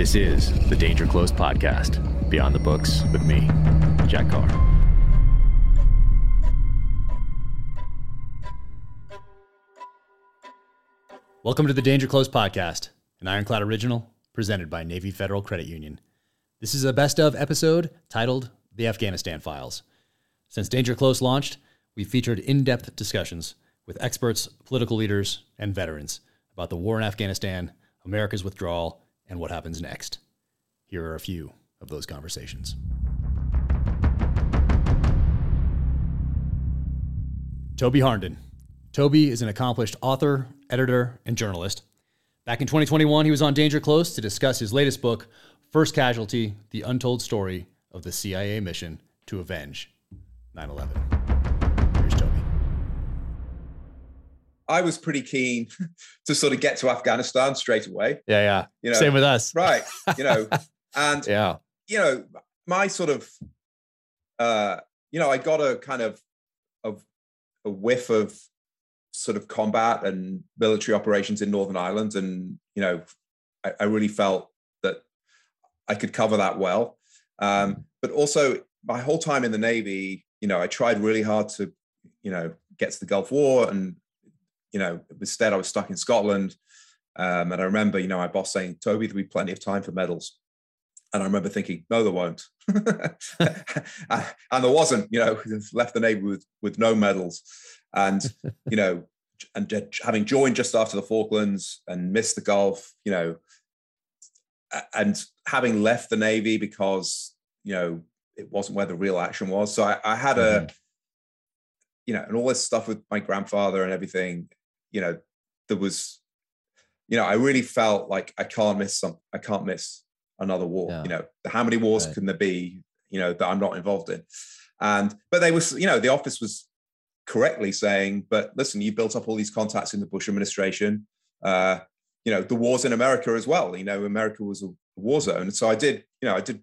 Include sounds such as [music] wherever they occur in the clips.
This is the Danger Close podcast, Beyond the Books with me, Jack Carr. Welcome to the Danger Close podcast, an Ironclad original presented by Navy Federal Credit Union. This is a best of episode titled The Afghanistan Files. Since Danger Close launched, we've featured in depth discussions with experts, political leaders, and veterans about the war in Afghanistan, America's withdrawal, and what happens next. Here are a few of those conversations. Toby Harnden. Toby is an accomplished author, editor, and journalist. Back in 2021, he was on Danger Close to discuss his latest book, First Casualty The Untold Story of the CIA Mission to Avenge 9 11. I was pretty keen [laughs] to sort of get to Afghanistan straight away. Yeah, yeah. You know, Same with us. Right. You know, [laughs] and, Yeah. you know, my sort of, uh, you know, I got a kind of, of a whiff of sort of combat and military operations in Northern Ireland. And, you know, I, I really felt that I could cover that well. Um, but also my whole time in the Navy, you know, I tried really hard to, you know, get to the Gulf War and, you know, instead I was stuck in Scotland. Um, and I remember, you know, my boss saying, Toby, there'll be plenty of time for medals. And I remember thinking, no, there won't. [laughs] and there wasn't, you know, left the Navy with, with no medals. And, you know, [laughs] and having joined just after the Falklands and missed the Gulf, you know, and having left the Navy because, you know, it wasn't where the real action was. So I, I had a, Mhm. you know, and all this stuff with my grandfather and everything, you know, there was, you know, I really felt like I can't miss some, I can't miss another war. Yeah. You know, how many wars Right. can there be, you know, that I'm not involved in? And, but they was, you know, the office was correctly saying, but listen, you built up all these contacts in the Bush administration. Uh, you know, the wars in America as well. You know, America was a war zone. And so I did, you know, I did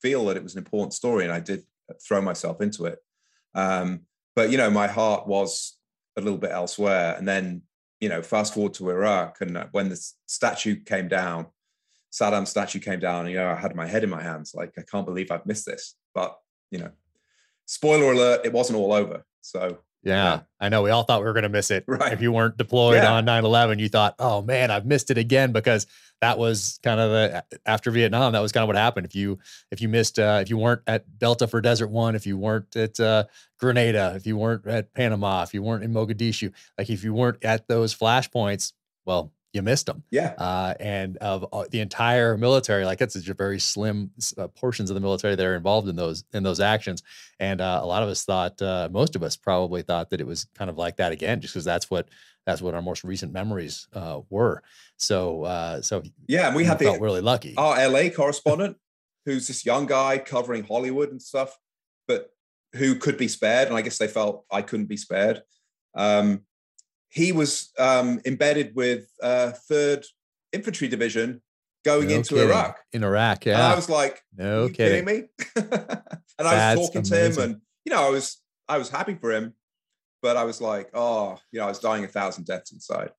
feel that it was an important story and I did throw myself into it. Um, but, you know, my heart was a little bit elsewhere. And then, you know, fast forward to Iraq and uh, when the statue came down, Saddam's statue came down, you know, I had my head in my hands. Like, I can't believe I've missed this. But, you know, spoiler alert, it wasn't all over. So, Yeah, Yeah. I know. We all thought we were going to miss it. Right. If you weren't deployed Yeah. on 9 11, you thought, oh man, I've missed it again because that was kind of the after Vietnam. That was kind of what happened. If you if you missed uh, if you weren't at Delta for Desert One, if you weren't at uh, Grenada, if you weren't at Panama, if you weren't in Mogadishu, like if you weren't at those flashpoints, well, you missed them. yeah. Uh, and of uh, the entire military, like it's just very slim uh, portions of the military that are involved in those in those actions. And uh, a lot of us thought, uh, most of us probably thought that it was kind of like that again, just because that's what that's what our most recent memories uh, were. So, uh, so Yeah. And we we had felt the, really lucky. our LA correspondent, who's this young guy covering Hollywood and stuff, but who could be spared. And I guess they felt I couldn't be spared. Um, he was um, embedded with uh, Third Infantry Division going No into kidding. Iraq. in Iraq, And I was like, no kidding. me? [laughs] and I That's was talking to him, and you know, I was I was happy for him, but I was like, oh, you know, I was dying a thousand deaths inside.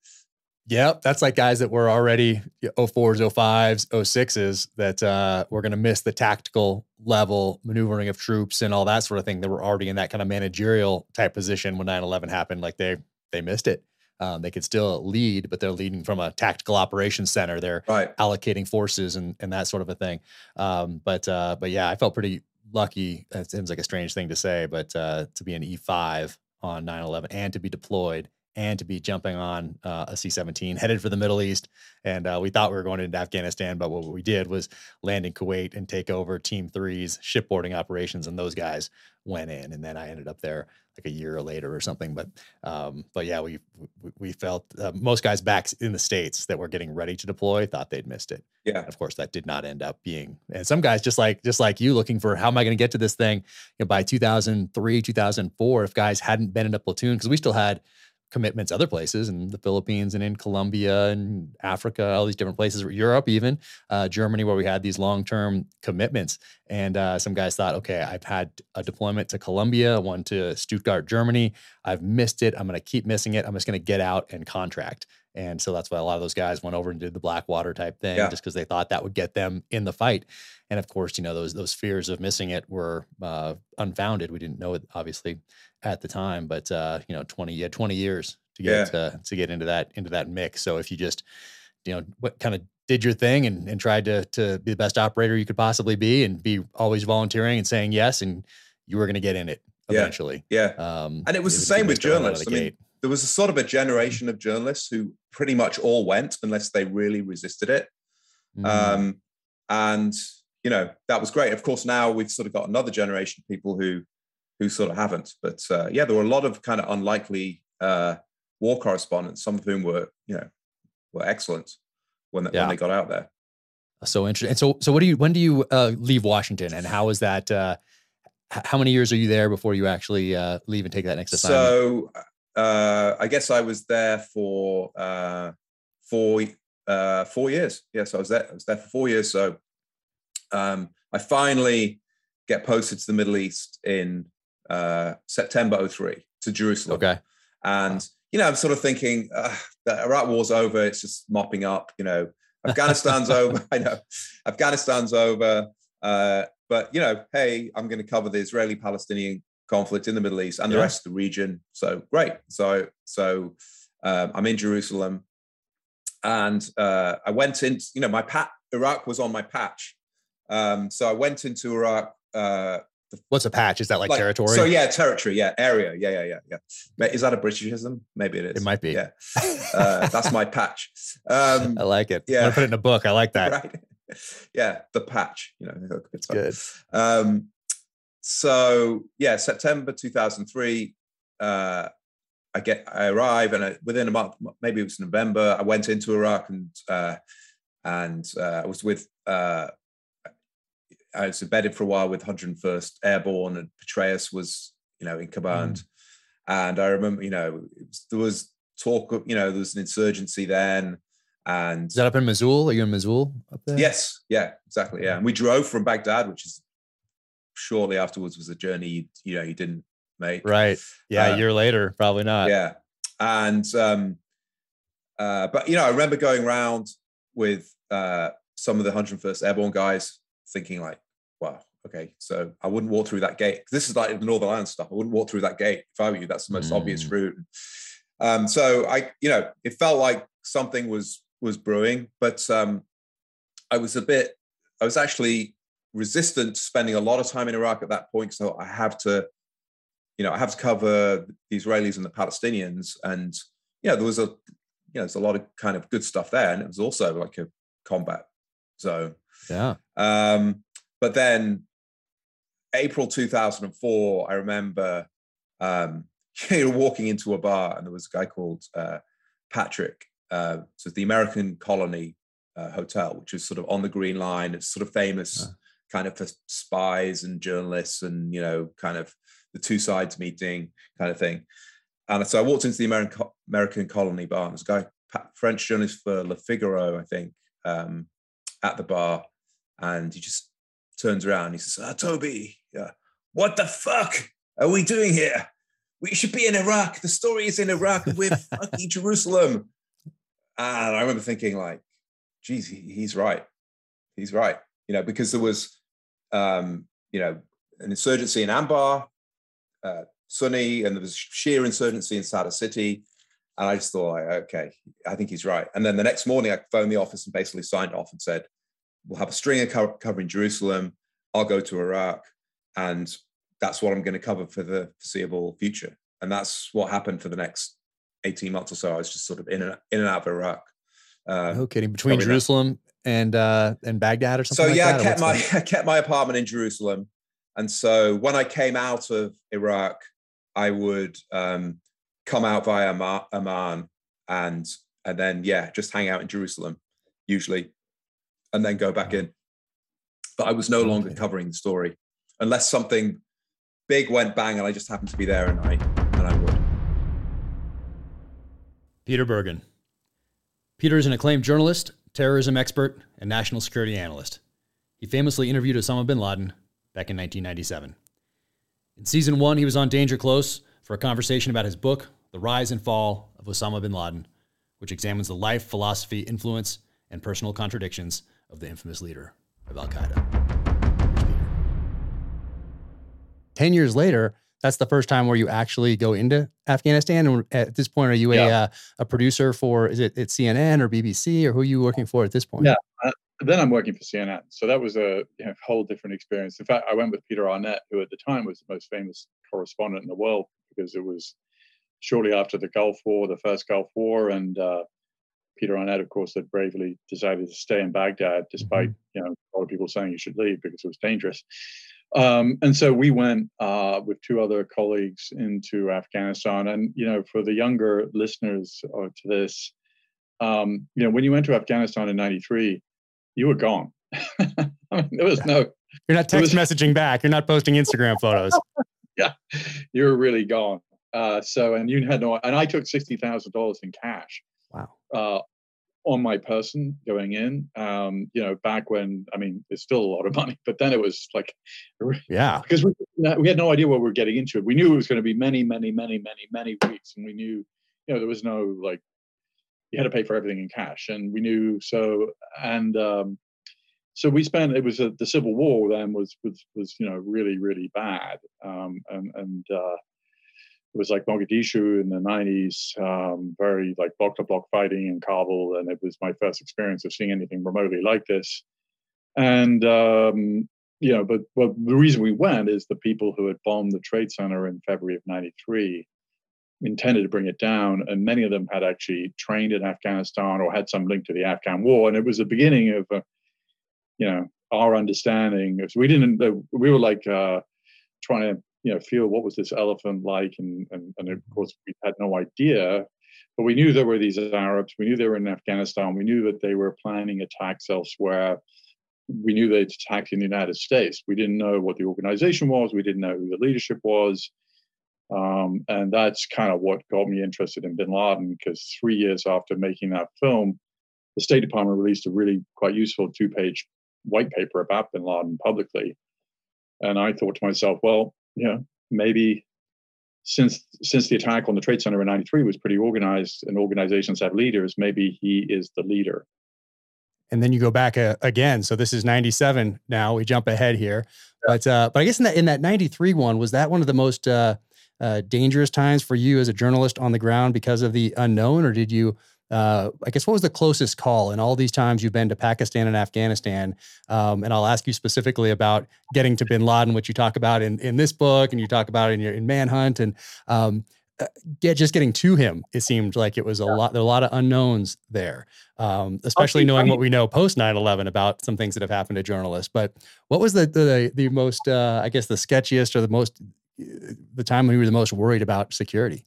Yep, that's like guys that were already 04s, 05s, 06s that uh, were going to miss the tactical level maneuvering of troops and all that sort of thing. They were already in that kind of managerial type position when 9/11 happened. Like they they missed it. Um, they could still lead, but they're leading from a tactical operations center. They're Right. allocating forces and and that sort of a thing. Um, but uh, but yeah, I felt pretty lucky. It seems like a strange thing to say, but uh, to be an E5 on 9/11 and to be deployed and to be jumping on uh, a C-17 headed for the Middle East. And uh, we thought we were going into Afghanistan, but what we did was land in Kuwait and take over Team Three's shipboarding operations, and those guys went in. And then I ended up there like a year later or something. But um, but yeah, we we, we felt uh, most guys back in the states that were getting ready to deploy thought they'd missed it. Yeah. Of course, that did not end up being. And some guys, just like just like you, looking for how am I going to get to this thing? You know, by 2003, 2004, if guys hadn't been in a platoon, because we still had commitments other places in the Philippines and in Colombia and Africa, all these different places, Europe, even uh, Germany, where we had these long term commitments. And uh, some guys thought, okay, I've had a deployment to Colombia, one to Stuttgart, Germany. I've missed it. I'm going to keep missing it. I'm just going to get out and contract. And so that's why a lot of those guys went over and did the Blackwater type thing, Yeah. just because they thought that would get them in the fight. And of course, you know those those fears of missing it were uh, unfounded. We didn't know it obviously at the time, but uh, you know, twenty you had twenty years to get uh, to get into that into that mix. So if you just you know what kind of did your thing and, and tried to to be the best operator you could possibly be and be always volunteering and saying yes and you were going to get in it eventually. Yeah. Um, And it was the same with missed it right out of journalists. I mean, gate. there was a sort of a generation of journalists who pretty much all went unless they really resisted it. Mm. Um, and you know that was great. Of course, now we've sort of got another generation of people who who sort of haven't. But uh, yeah, there were a lot of kind of unlikely uh, war correspondents, some of whom were you know were excellent when, Yeah. when they got out there. so interesting. And so, so what do you? When do you uh, leave Washington, and how is that? Uh, how many years are you there before you actually uh, leave and take that next assignment? So uh, I guess I was there for uh, four uh, four years. Yes, I was there. I was there for four years. So um, I finally get posted to the Middle East in uh, September 03 to Jerusalem. okay, And you know, I'm sort of thinking uh, the Iraq War's over. It's just mopping up. You know, Afghanistan's [laughs] over. [laughs] I know, Afghanistan's over. Uh, but you know, hey, I'm going to cover the Israeli-Palestinian conflict in the Middle East and the Yeah. rest of the region. So great. So so um, I'm in Jerusalem, and uh, I went in. You know, my pat Iraq was on my patch. Um, so I went into Iraq. Uh, what's a patch? Is that like, like- territory? So yeah, territory, yeah, area, yeah, yeah, yeah, yeah. Is that a Britishism? Maybe it is. It might be. Yeah, uh, that's my patch. Um, [laughs] I like it. yeah. I'm put it in a book. I like that. [laughs] right. Yeah, the patch. You know, stuff. Good. Um, so yeah, September 2003. Uh, I get, I arrive, and I, within a month, maybe it was November, I went into Iraq, and uh, and uh, I was with. Uh, I was embedded for a while with 101st Airborne, and Petraeus was, you know, in command. And I remember, you know, it was, there was talk of, you know, there was an insurgency then, and Is that up in Mosul? Are you in Mosul up there? Yes, yeah, exactly. Yeah, and we drove from Baghdad, which is shortly afterwards was a journey you, you know you didn't make. Right. Yeah. Uh, a year later, probably not. Yeah, and um, uh, but you know, I remember going around with uh, some of the 101st Airborne guys, thinking like, "Wow, okay, so I wouldn't walk through that gate. This is like the Northern Ireland stuff. I wouldn't walk through that gate if I were you. That's the most obvious Mm. route." Um, so I, you know, it felt like something was was brewing, but um, I was a bit. I was actually resistant to spending a lot of time in Iraq at that point. So I have to, you know, I have to cover the Israelis and the Palestinians, and you know, there was a, you know, there's a lot of kind of good stuff there, and it was also like a combat zone. Yeah. Um, but then April 2004, I remember um, [laughs] you know, walking into a bar and there was a guy called uh, Patrick. Uh, so it's the American Colony uh, Hotel, which is sort of on the Green Line. It's sort of famous Ah. kind of for spies and journalists and, you know, kind of the two sides meeting kind of thing. And so I walked into the American, American Colony bar and there's a guy, French journalist for Le Figaro, I think, um, at the bar. And he just turns around. He says, ah, Toby, yeah, what the fuck are we doing here? We should be in Iraq. The story is in Iraq. We're [laughs] fucking Jerusalem. And I remember thinking, like, geez, he's right. He's right. You know, because there was, um, you know, an insurgency in Anbar, uh, Sunni, and there was Shia insurgency in Sadr City. And I just thought, like, okay, I think he's right. And then the next morning, I phoned the office and basically signed off and said, we'll have a string of co- covering Jerusalem. I'll go to Iraq, and that's what I'm going to cover for the foreseeable future. And that's what happened for the next 18 months or so. I was just sort of in and in and out of Iraq. Um, no kidding. Between. Jerusalem and uh and Baghdad or something. so like yeah, that, I kept my the- [laughs] I kept my apartment in Jerusalem, and so when I came out of Iraq, I would um, come out via Ma- Amman, and and then yeah, just hang out in Jerusalem usually, and then go back in. But I was no longer covering the story unless something big went bang, and I just happened to be there, and I and I would. Peter Bergen. Peter is an acclaimed journalist, terrorism expert, and national security analyst. He famously interviewed Osama bin Laden back in 1997. In season one, he was on Danger Close for a conversation about his book, The Rise and Fall of Osama bin Laden, which examines the life, philosophy, influence, and personal contradictions of the infamous leader of Al Qaeda. 10 years later, that's the first time where you actually go into Afghanistan. And at this point, are you yeah. a, uh, a producer for, is it it's CNN or BBC or who are you working for at this point? Yeah. Uh, then I'm working for CNN. So that was a you know, whole different experience. In fact, I went with Peter Arnett, who at the time was the most famous correspondent in the world because it was shortly after the Gulf War, the first Gulf War, and uh, Peter Arnett, of course, had bravely decided to stay in Baghdad, despite mm-hmm. you know a lot of people saying you should leave because it was dangerous. Um, and so we went uh, with two other colleagues into Afghanistan. And you know, for the younger listeners uh, to this, um, you know, when you went to Afghanistan in '93, you were gone. [laughs] I mean, there was no. You're not text was, messaging back. You're not posting Instagram photos. [laughs] yeah, you were really gone. Uh, so, and you had no, and I took sixty thousand dollars in cash. Wow. Uh, on my person going in. Um, you know, back when I mean, it's still a lot of [laughs] money, but then it was like, yeah, [laughs] because we we had no idea what we were getting into. We knew it was going to be many, many, many, many, many weeks, and we knew, you know, there was no like, you had to pay for everything in cash, and we knew so, and um, so we spent. It was a, the Civil War then was was was you know really really bad, um, and and uh, it was like Mogadishu in the 90s, um, very like block to block fighting in Kabul. And it was my first experience of seeing anything remotely like this. And, um, you know, but, but the reason we went is the people who had bombed the Trade Center in February of 93 intended to bring it down. And many of them had actually trained in Afghanistan or had some link to the Afghan war. And it was the beginning of, uh, you know, our understanding. So we didn't, we were like uh, trying to you know feel what was this elephant like? And, and and of course we had no idea but we knew there were these arabs. We knew they were in afghanistan. We knew that they were planning attacks elsewhere. We knew they'd attacked in the united states. We didn't know what the organization was. We didn't know who the leadership was. Um, and that's kind of what got me interested in bin laden because three years after making that film the state department released a really quite useful two-page white paper about bin laden publicly. And i thought to myself well you know, maybe since since the attack on the Trade Center in '93 was pretty organized and organizations have leaders, maybe he is the leader. And then you go back uh, again. So this is '97 now. We jump ahead here, yeah. but uh, but I guess in that in that '93 one was that one of the most uh, uh, dangerous times for you as a journalist on the ground because of the unknown, or did you uh, I guess what was the closest call in all these times you've been to Pakistan and Afghanistan? Um, and I'll ask you specifically about getting to Bin Laden, which you talk about in, in this book, and you talk about in your in Manhunt, and um, uh, get just getting to him. It seemed like it was a yeah. lot. There are a lot of unknowns there, um, especially knowing what we know post 9-11 about some things that have happened to journalists. But what was the the the most, uh, I guess, the sketchiest or the most uh, the time when you were the most worried about security?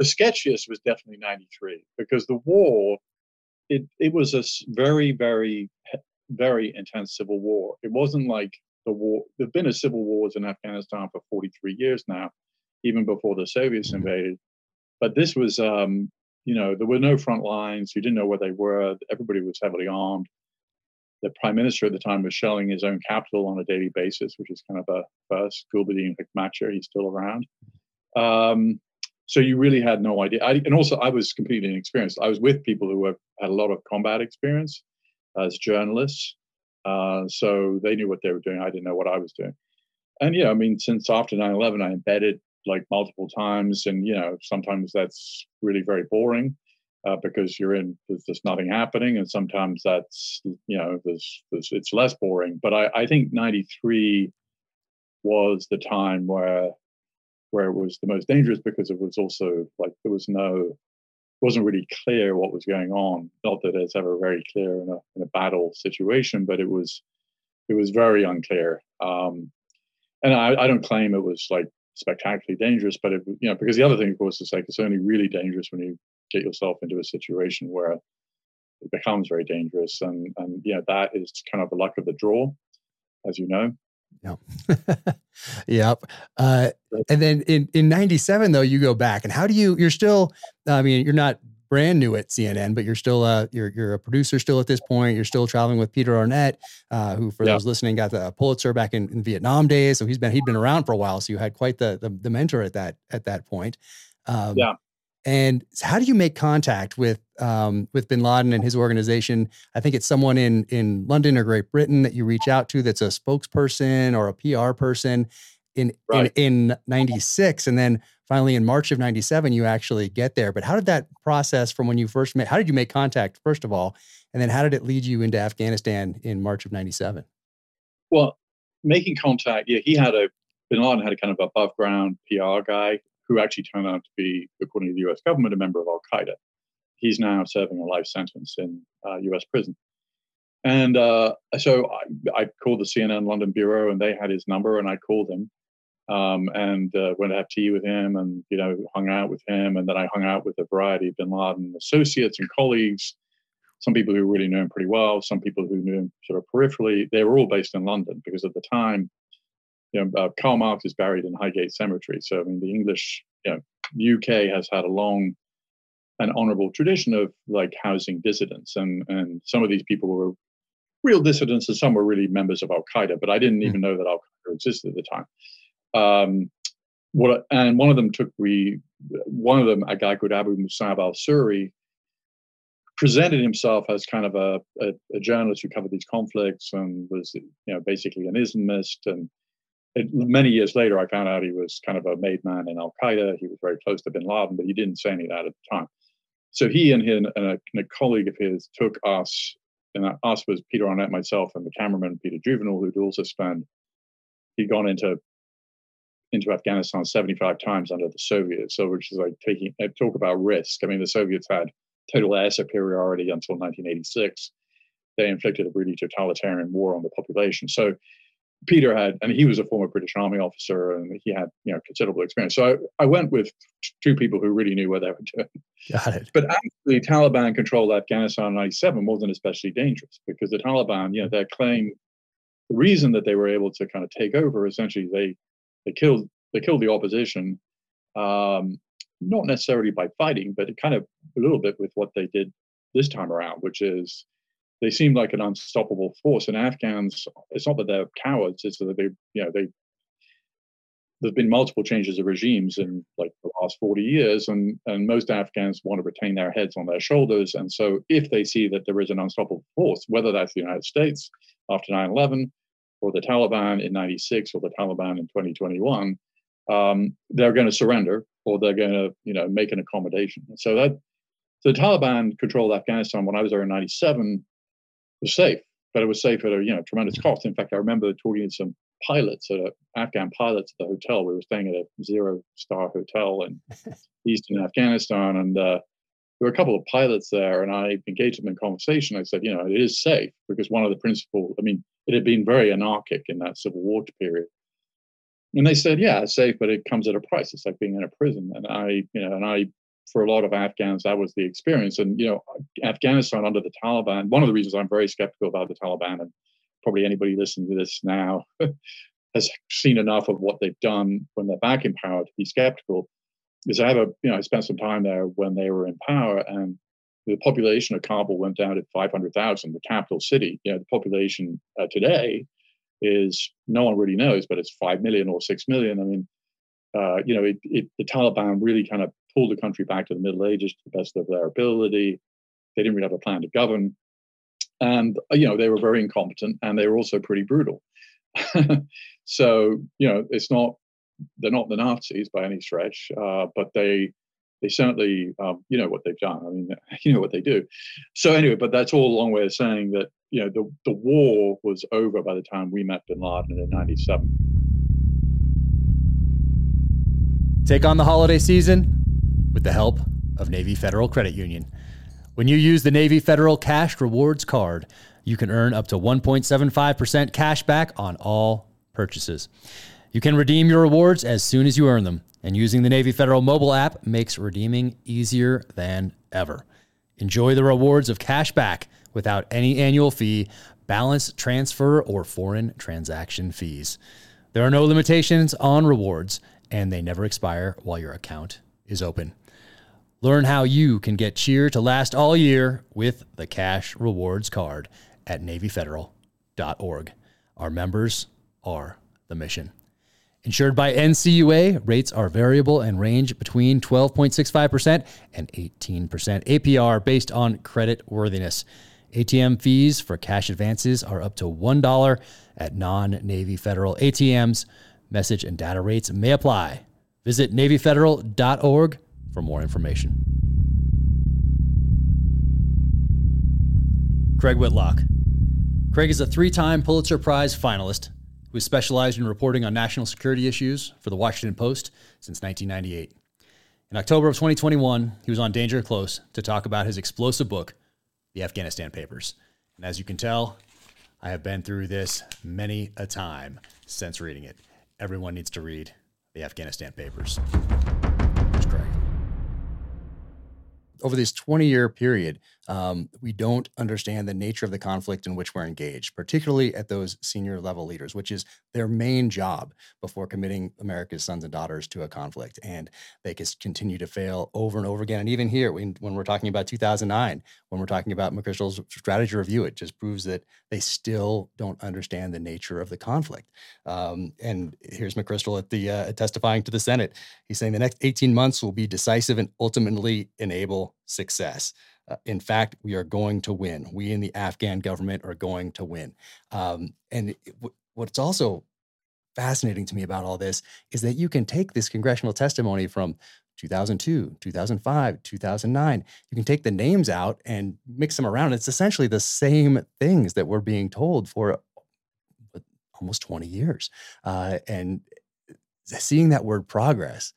The sketchiest was definitely 93 because the war, it, it was a very, very, very intense civil war. It wasn't like the war, there have been a civil wars in Afghanistan for 43 years now, even before the Soviets invaded. But this was, um, you know, there were no front lines. You didn't know where they were. Everybody was heavily armed. The prime minister at the time was shelling his own capital on a daily basis, which is kind of a first. Gulbuddin Hekmatyar, he's still around. Um, so you really had no idea. I, and also, I was completely inexperienced. I was with people who have had a lot of combat experience as journalists, uh, so they knew what they were doing. I didn't know what I was doing. And yeah, I mean, since after 9/11, I embedded like multiple times, and you know, sometimes that's really very boring. Uh, because you're in there's just nothing happening and sometimes that's you know there's, there's it's less boring but I, I think 93 was the time where where it was the most dangerous because it was also like there was no wasn't really clear what was going on. Not that it's ever very clear in a in a battle situation, but it was it was very unclear. Um, and I, I don't claim it was like spectacularly dangerous, but it you know because the other thing of course is like it's only really dangerous when you get yourself into a situation where it becomes very dangerous, and and you know that is kind of the luck of the draw, as you know. Yep. [laughs] yep. Uh, and then in, in 97 though, you go back and how do you, you're still, I mean, you're not brand new at CNN, but you're still uh you're you're a producer still at this point. You're still traveling with Peter Arnett, uh, who for those listening got the Pulitzer back in, in, Vietnam days. So he's been he'd been around for a while. So you had quite the the, the mentor at that at that point. Um, yeah. And how do you make contact with um, with Bin Laden and his organization? I think it's someone in in London or Great Britain that you reach out to that's a spokesperson or a PR person in right. in in '96, and then finally in March of '97 you actually get there. But how did that process from when you first met? How did you make contact first of all, and then how did it lead you into Afghanistan in March of '97? Well, making contact, yeah, he had a Bin Laden had a kind of above ground PR guy who actually turned out to be, according to the US government, a member of Al Qaeda. He's now serving a life sentence in uh, US prison. And uh, so I, I, called the CNN London bureau, and they had his number, and I called him um, and uh, went to have tea with him, and you know hung out with him, and then I hung out with a variety of Bin Laden associates and colleagues. Some people who really knew him pretty well, some people who knew him sort of peripherally. They were all based in London because at the time you know, uh, Karl Marx is buried in Highgate Cemetery. So, I mean, the English, you know, UK has had a long and honorable tradition of like housing dissidents. And, and some of these people were real dissidents and some were really members of Al Qaeda, but I didn't mm. even know that Al Qaeda existed at the time. Um, what, and one of them took we, one of them, a guy called Abu Musab al Suri, presented himself as kind of a, a, a, journalist who covered these conflicts and was, you know, basically an Islamist and it, many years later, I found out he was kind of a made man in Al Qaeda. He was very close to bin Laden, but he didn't say any of that at the time. So he and, his, and, a, and a colleague of his took us, and us was Peter Arnett, myself, and the cameraman Peter Jouvenal, who'd also spent, he'd gone into into Afghanistan 75 times under the Soviets. So, which is like taking uh, talk about risk. I mean, the Soviets had total air superiority until 1986. They inflicted a really totalitarian war on the population. So Peter had, and he was a former British Army officer, and he had you know considerable experience. So I, I went with t- two people who really knew what they were doing. Got it. But actually, Taliban controlled Afghanistan in '97 wasn't especially dangerous because the Taliban, you know, their claim, the reason that they were able to kind of take over, essentially, they they killed they killed the opposition, um, not necessarily by fighting, but kind of a little bit with what they did this time around, which is they seem like an unstoppable force. And Afghans, it's not that they're cowards; it's that they, you know, they. There've been multiple changes of regimes in like the last 40 years, and, and most Afghans want to retain their heads on their shoulders. And so, if they see that there is an unstoppable force, whether that's the United States after 9 11, or the Taliban in 96, or the Taliban in 2021, um, they're going to surrender or they're going to, you know, make an accommodation. So that so the Taliban controlled Afghanistan when I was there in 97 was safe, but it was safe at a you know tremendous cost. In fact, I remember talking to some pilots, at a, Afghan pilots at the hotel. We were staying at a zero star hotel in [laughs] eastern Afghanistan, and uh, there were a couple of pilots there, and I engaged them in conversation. I said, you know, it is safe because one of the principal, I mean, it had been very anarchic in that civil war period. And they said, yeah, it's safe, but it comes at a price. It's like being in a prison. And I, you know, and I for a lot of Afghans, that was the experience. And, you know, Afghanistan under the Taliban, one of the reasons I'm very skeptical about the Taliban, and probably anybody listening to this now [laughs] has seen enough of what they've done when they're back in power to be skeptical, is I have a, you know, I spent some time there when they were in power and the population of Kabul went down to 500,000, the capital city. You know, the population uh, today is no one really knows, but it's 5 million or 6 million. I mean, uh, you know, it, it, the Taliban really kind of pulled the country back to the Middle Ages to the best of their ability. They didn't really have a plan to govern. And, uh, you know, they were very incompetent and they were also pretty brutal. [laughs] so, you know, it's not, they're not the Nazis by any stretch, uh, but they, they certainly, um, you know what they've done. I mean, [laughs] you know what they do. So anyway, but that's all a long way of saying that, you know, the, the war was over by the time we met Bin Laden in 97. Take on the holiday season with the help of Navy Federal Credit Union. When you use the Navy Federal Cash Rewards card, you can earn up to 1.75% cash back on all purchases. You can redeem your rewards as soon as you earn them, and using the Navy Federal mobile app makes redeeming easier than ever. Enjoy the rewards of cash back without any annual fee, balance transfer, or foreign transaction fees. There are no limitations on rewards, and they never expire while your account is open. Learn how you can get cheer to last all year with the Cash Rewards card at NavyFederal.org. Our members are the mission. Insured by NCUA, rates are variable and range between 12.65% and 18% APR based on credit worthiness. ATM fees for cash advances are up to $1 at non Navy Federal ATMs. Message and data rates may apply. Visit NavyFederal.org for more information. Craig Whitlock. Craig is a three time Pulitzer Prize finalist who has specialized in reporting on national security issues for the Washington Post since 1998. In October of 2021, he was on Danger Close to talk about his explosive book, The Afghanistan Papers. And as you can tell, I have been through this many a time since reading it. Everyone needs to read The Afghanistan Papers. Over this 20 year period, um, we don't understand the nature of the conflict in which we're engaged, particularly at those senior level leaders, which is their main job before committing America's sons and daughters to a conflict. And they just continue to fail over and over again. And even here, when, when we're talking about 2009, when we're talking about McChrystal's strategy review, it just proves that they still don't understand the nature of the conflict. Um, and here's McChrystal at the uh, testifying to the Senate. He's saying the next 18 months will be decisive and ultimately enable success. Uh, in fact, we are going to win. We in the Afghan government are going to win. Um, and it, w- what's also fascinating to me about all this is that you can take this congressional testimony from 2002, 2005, 2009. You can take the names out and mix them around. It's essentially the same things that we're being told for uh, almost 20 years. Uh, and seeing that word progress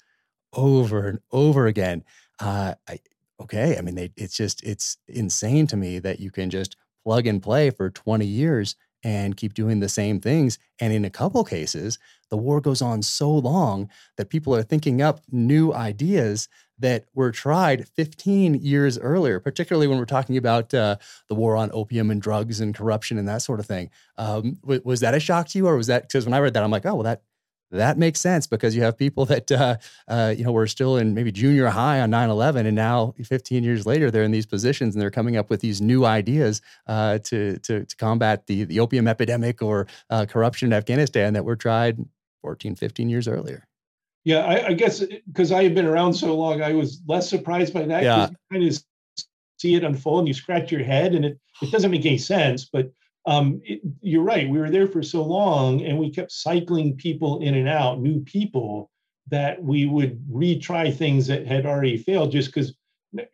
over and over again, uh, I, okay. I mean, they, it's just, it's insane to me that you can just plug and play for 20 years and keep doing the same things. And in a couple cases, the war goes on so long that people are thinking up new ideas that were tried 15 years earlier, particularly when we're talking about uh, the war on opium and drugs and corruption and that sort of thing. Um, was that a shock to you, or was that because when I read that, I'm like, oh, well, that that makes sense because you have people [laughs] that uh, uh, you know were still in maybe junior high on 9-11 and now 15 years later they're in these positions and they're coming up with these new ideas uh, to, to, to combat the, the opium epidemic or uh, corruption in afghanistan that were tried 14 15 years earlier yeah i, I guess because i have been around so long i was less surprised by that yeah. you kind of see it unfold and you scratch your head and it, it doesn't make any sense but um, it, you're right. We were there for so long, and we kept cycling people in and out, new people, that we would retry things that had already failed, just because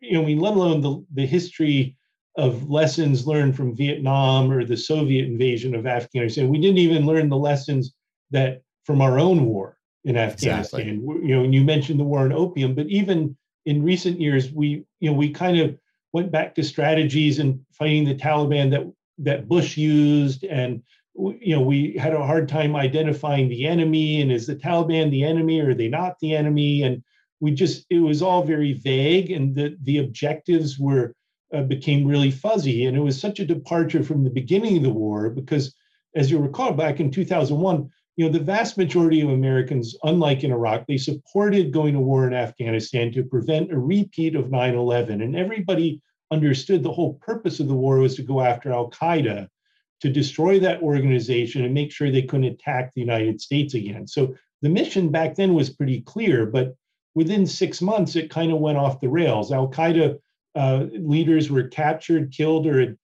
you know, I mean, let alone the the history of lessons learned from Vietnam or the Soviet invasion of Afghanistan. We didn't even learn the lessons that from our own war in Afghanistan. Exactly. You know, and you mentioned the war on opium, but even in recent years, we you know we kind of went back to strategies and fighting the Taliban that that Bush used, and you know we had a hard time identifying the enemy. And is the Taliban the enemy or are they not the enemy? And we just it was all very vague, and the the objectives were uh, became really fuzzy. And it was such a departure from the beginning of the war because, as you recall, back in 2001 you know, the vast majority of Americans, unlike in Iraq, they supported going to war in Afghanistan to prevent a repeat of 9 11. And everybody understood the whole purpose of the war was to go after Al Qaeda, to destroy that organization and make sure they couldn't attack the United States again. So the mission back then was pretty clear, but within six months, it kind of went off the rails. Al Qaeda uh, leaders were captured, killed, or had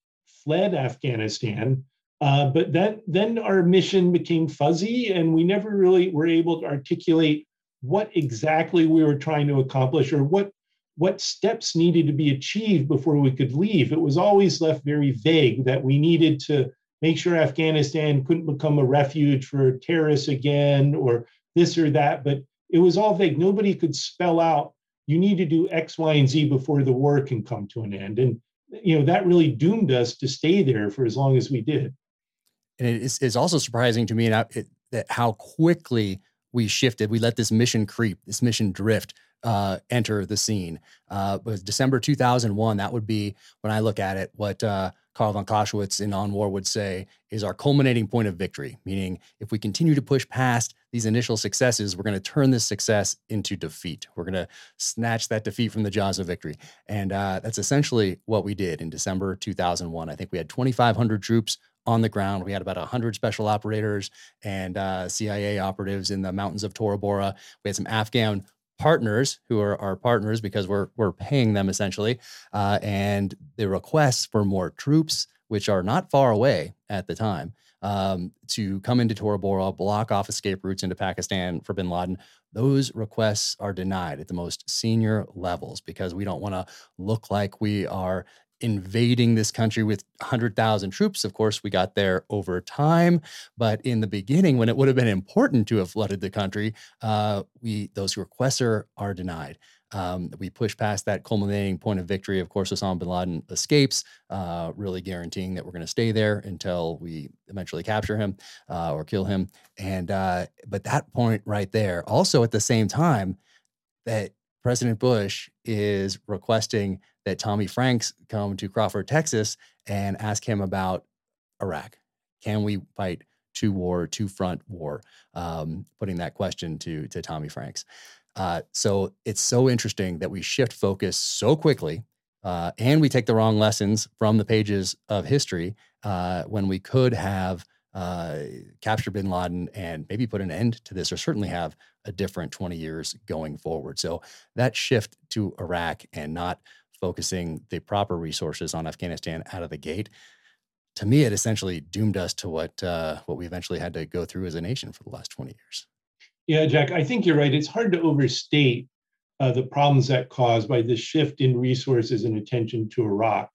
fled Afghanistan. Uh, but then, then our mission became fuzzy, and we never really were able to articulate what exactly we were trying to accomplish or what what steps needed to be achieved before we could leave. It was always left very vague that we needed to make sure Afghanistan couldn't become a refuge for terrorists again or this or that, but it was all vague. Nobody could spell out, you need to do X, Y, and Z before the war can come to an end. And you know, that really doomed us to stay there for as long as we did. And it is, it's also surprising to me that how quickly we shifted. We let this mission creep, this mission drift uh, enter the scene. Uh, was December 2001. That would be when I look at it. What uh, Karl von Clausewitz in On War would say is our culminating point of victory. Meaning, if we continue to push past these initial successes, we're going to turn this success into defeat. We're going to snatch that defeat from the jaws of victory, and uh, that's essentially what we did in December 2001. I think we had 2,500 troops on the ground. We had about 100 special operators and uh, CIA operatives in the mountains of Tora Bora. We had some Afghan partners who are our partners because we're we're paying them essentially, uh, and the requests for more troops, which are not far away at the time, um, to come into Tora Bora, block off escape routes into Pakistan for Bin Laden. Those requests are denied at the most senior levels because we don't want to look like we are invading this country with 100,000 troops. Of course, we got there over time, but in the beginning, when it would have been important to have flooded the country, uh, we those requests are, are denied. Um, we push past that culminating point of victory. Of course, Osama bin Laden escapes, uh, really guaranteeing that we're going to stay there until we eventually capture him uh, or kill him. And uh, but that point right there, also at the same time, that President Bush is requesting that Tommy Franks come to Crawford, Texas, and ask him about Iraq. Can we fight two war, two front war? Um, putting that question to to Tommy Franks. Uh, so it's so interesting that we shift focus so quickly, uh, and we take the wrong lessons from the pages of history uh, when we could have uh, captured Bin Laden and maybe put an end to this, or certainly have a different 20 years going forward. So that shift to Iraq and not focusing the proper resources on Afghanistan out of the gate, to me, it essentially doomed us to what uh, what we eventually had to go through as a nation for the last 20 years. Yeah, Jack, I think you're right. It's hard to overstate uh, the problems that caused by this shift in resources and attention to Iraq.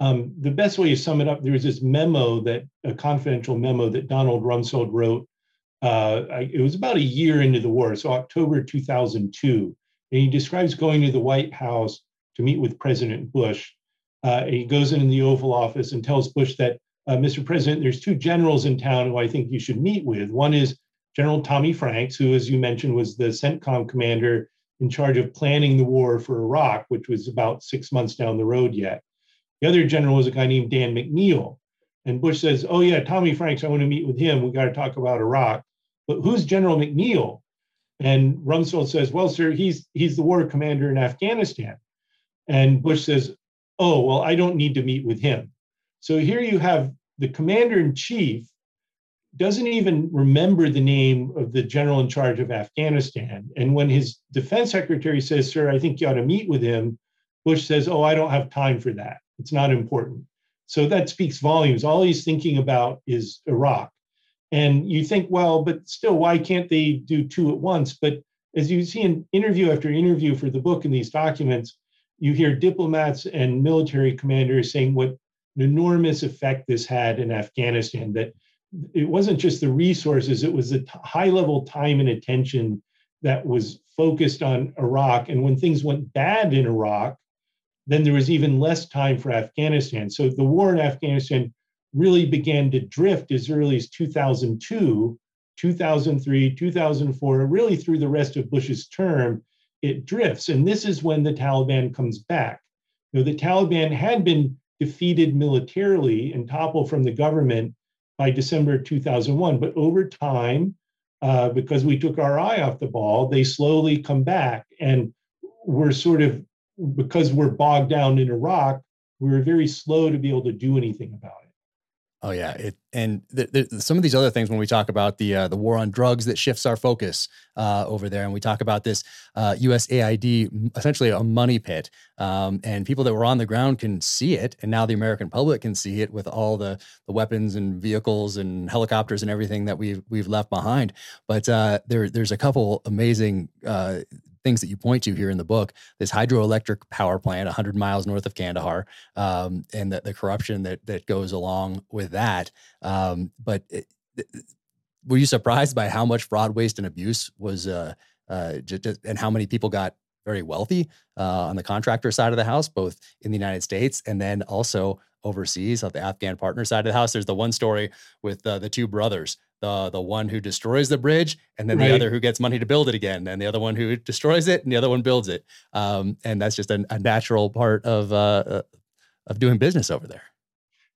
Um, the best way to sum it up, there was this memo that a confidential memo that Donald Rumsfeld wrote. Uh, it was about a year into the war, so October 2002, and he describes going to the White House to meet with President Bush. Uh, he goes in the Oval Office and tells Bush that, uh, Mr. President, there's two generals in town who I think you should meet with. One is General Tommy Franks, who, as you mentioned, was the CENTCOM commander in charge of planning the war for Iraq, which was about six months down the road yet. The other general was a guy named Dan McNeill. And Bush says, Oh, yeah, Tommy Franks, I want to meet with him. We got to talk about Iraq. But who's General McNeill? And Rumsfeld says, Well, sir, he's he's the war commander in Afghanistan. And Bush says, Oh, well, I don't need to meet with him. So here you have the commander in chief doesn't even remember the name of the general in charge of Afghanistan. And when his defense secretary says, Sir, I think you ought to meet with him, Bush says, Oh, I don't have time for that. It's not important. So that speaks volumes. All he's thinking about is Iraq. And you think, well, but still, why can't they do two at once? But as you see in interview after interview for the book and these documents, you hear diplomats and military commanders saying what an enormous effect this had in Afghanistan, that it wasn't just the resources, it was the high level time and attention that was focused on Iraq. And when things went bad in Iraq, then there was even less time for Afghanistan. So the war in Afghanistan really began to drift as early as 2002, 2003, 2004, really through the rest of Bush's term it drifts. And this is when the Taliban comes back. You know, the Taliban had been defeated militarily and toppled from the government by December 2001. But over time, uh, because we took our eye off the ball, they slowly come back. And we're sort of, because we're bogged down in Iraq, we were very slow to be able to do anything about it. Oh yeah, it and th- th- some of these other things when we talk about the uh, the war on drugs that shifts our focus uh, over there, and we talk about this uh, USAID essentially a money pit, um, and people that were on the ground can see it, and now the American public can see it with all the the weapons and vehicles and helicopters and everything that we've we've left behind. But uh, there there's a couple amazing uh, things that you point to here in the book this hydroelectric power plant 100 miles north of kandahar um, and the, the corruption that that goes along with that. Um, but it, it, were you surprised by how much fraud waste and abuse was uh, uh, just, and how many people got very wealthy uh, on the contractor side of the house both in the united states and then also overseas on the afghan partner side of the house. There's the one story with uh, the two brothers the the one who destroys the bridge and then right. the other who gets money to build it again and the other one who destroys it and the other one builds it. Um, and that's just a, a natural part of uh, uh, of doing business over there.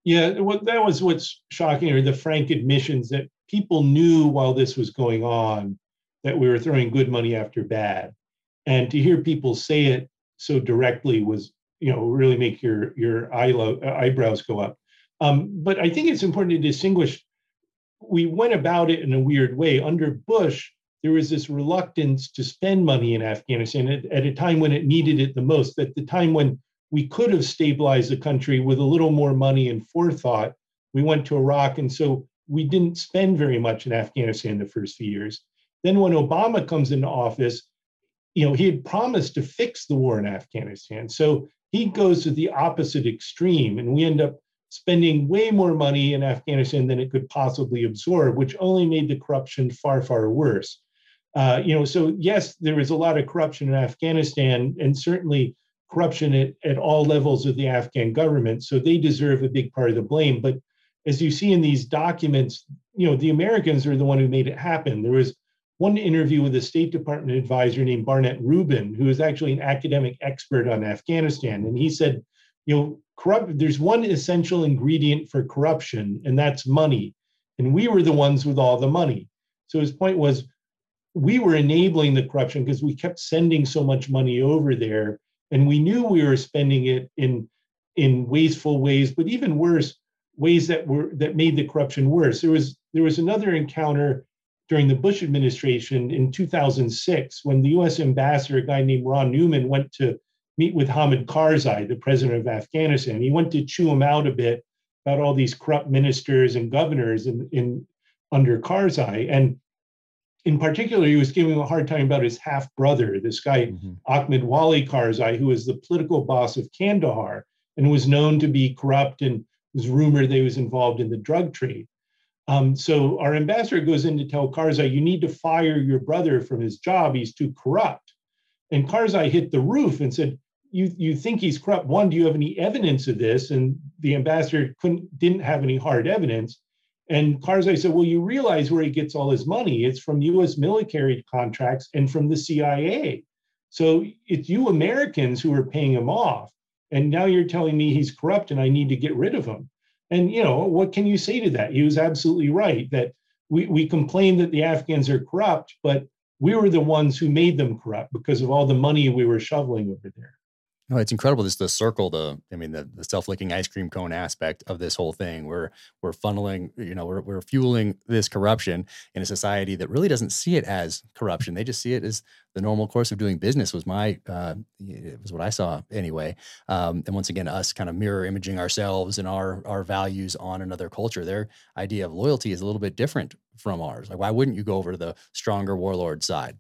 Yeah well, that was what's shocking or the frank admissions that people knew while this was going on that we were throwing good money after bad. And to hear people say it so directly was you know really make your your eyebrows go up Um, but I think it's important to distinguish. We went about it in a weird way. Under Bush, there was this reluctance to spend money in Afghanistan at, at, a time when it needed it the most, at the time when we could have stabilized the country with a little more money and forethought. We went to Iraq, and so we didn't spend very much in Afghanistan the first few years. Then, when Obama comes into office, you know, he had promised to fix the war in Afghanistan. So he goes to the opposite extreme, and we end up spending way more money in Afghanistan than it could possibly absorb, which only made the corruption far, far worse. Uh, you know, so yes, there is a lot of corruption in Afghanistan, and certainly corruption at, at all levels of the Afghan government. So they deserve a big part of the blame. But as you see in these documents, you know, the Americans are the one who made it happen. There was one interview with a State Department advisor named Barnett Rubin, who is actually an academic expert on Afghanistan. And he said, you know, corrupt, there's one essential ingredient for corruption, and that's money. And we were the ones with all the money. So his point was, we were enabling the corruption because we kept sending so much money over there and we knew we were spending it in in wasteful ways but even worse ways that were that made the corruption worse there was there was another encounter during the bush administration in 2006 when the us ambassador a guy named ron Neumann went to meet with hamid karzai the president of afghanistan he went to chew him out a bit about all these corrupt ministers and governors in, in under karzai and in particular, he was giving him a hard time about his half brother, this guy, mm-hmm. Ahmed Wali Karzai, who was the political boss of Kandahar and was known to be corrupt and was rumored that he was involved in the drug trade. Um, so our ambassador goes in to tell Karzai, you need to fire your brother from his job. He's too corrupt. And Karzai hit the roof and said, you, you think he's corrupt. One, do you have any evidence of this? And the ambassador couldn't didn't have any hard evidence. And Karzai said, Well, you realize where he gets all his money. It's from US military contracts and from the CIA. So it's you Americans who are paying him off. And now you're telling me he's corrupt and I need to get rid of him. And, you know, what can you say to that? He was absolutely right that we, we complain that the Afghans are corrupt, but we were the ones who made them corrupt because of all the money we were shoveling over there. No, it's incredible. Just the circle, the I mean, the, the self-licking ice cream cone aspect of this whole thing. We're we're funneling, you know, we're we're fueling this corruption in a society that really doesn't see it as corruption. They just see it as the normal course of doing business. Was my uh, it was what I saw anyway. Um, and once again, us kind of mirror imaging ourselves and our our values on another culture. Their idea of loyalty is a little bit different from ours. Like, why wouldn't you go over to the stronger warlord side?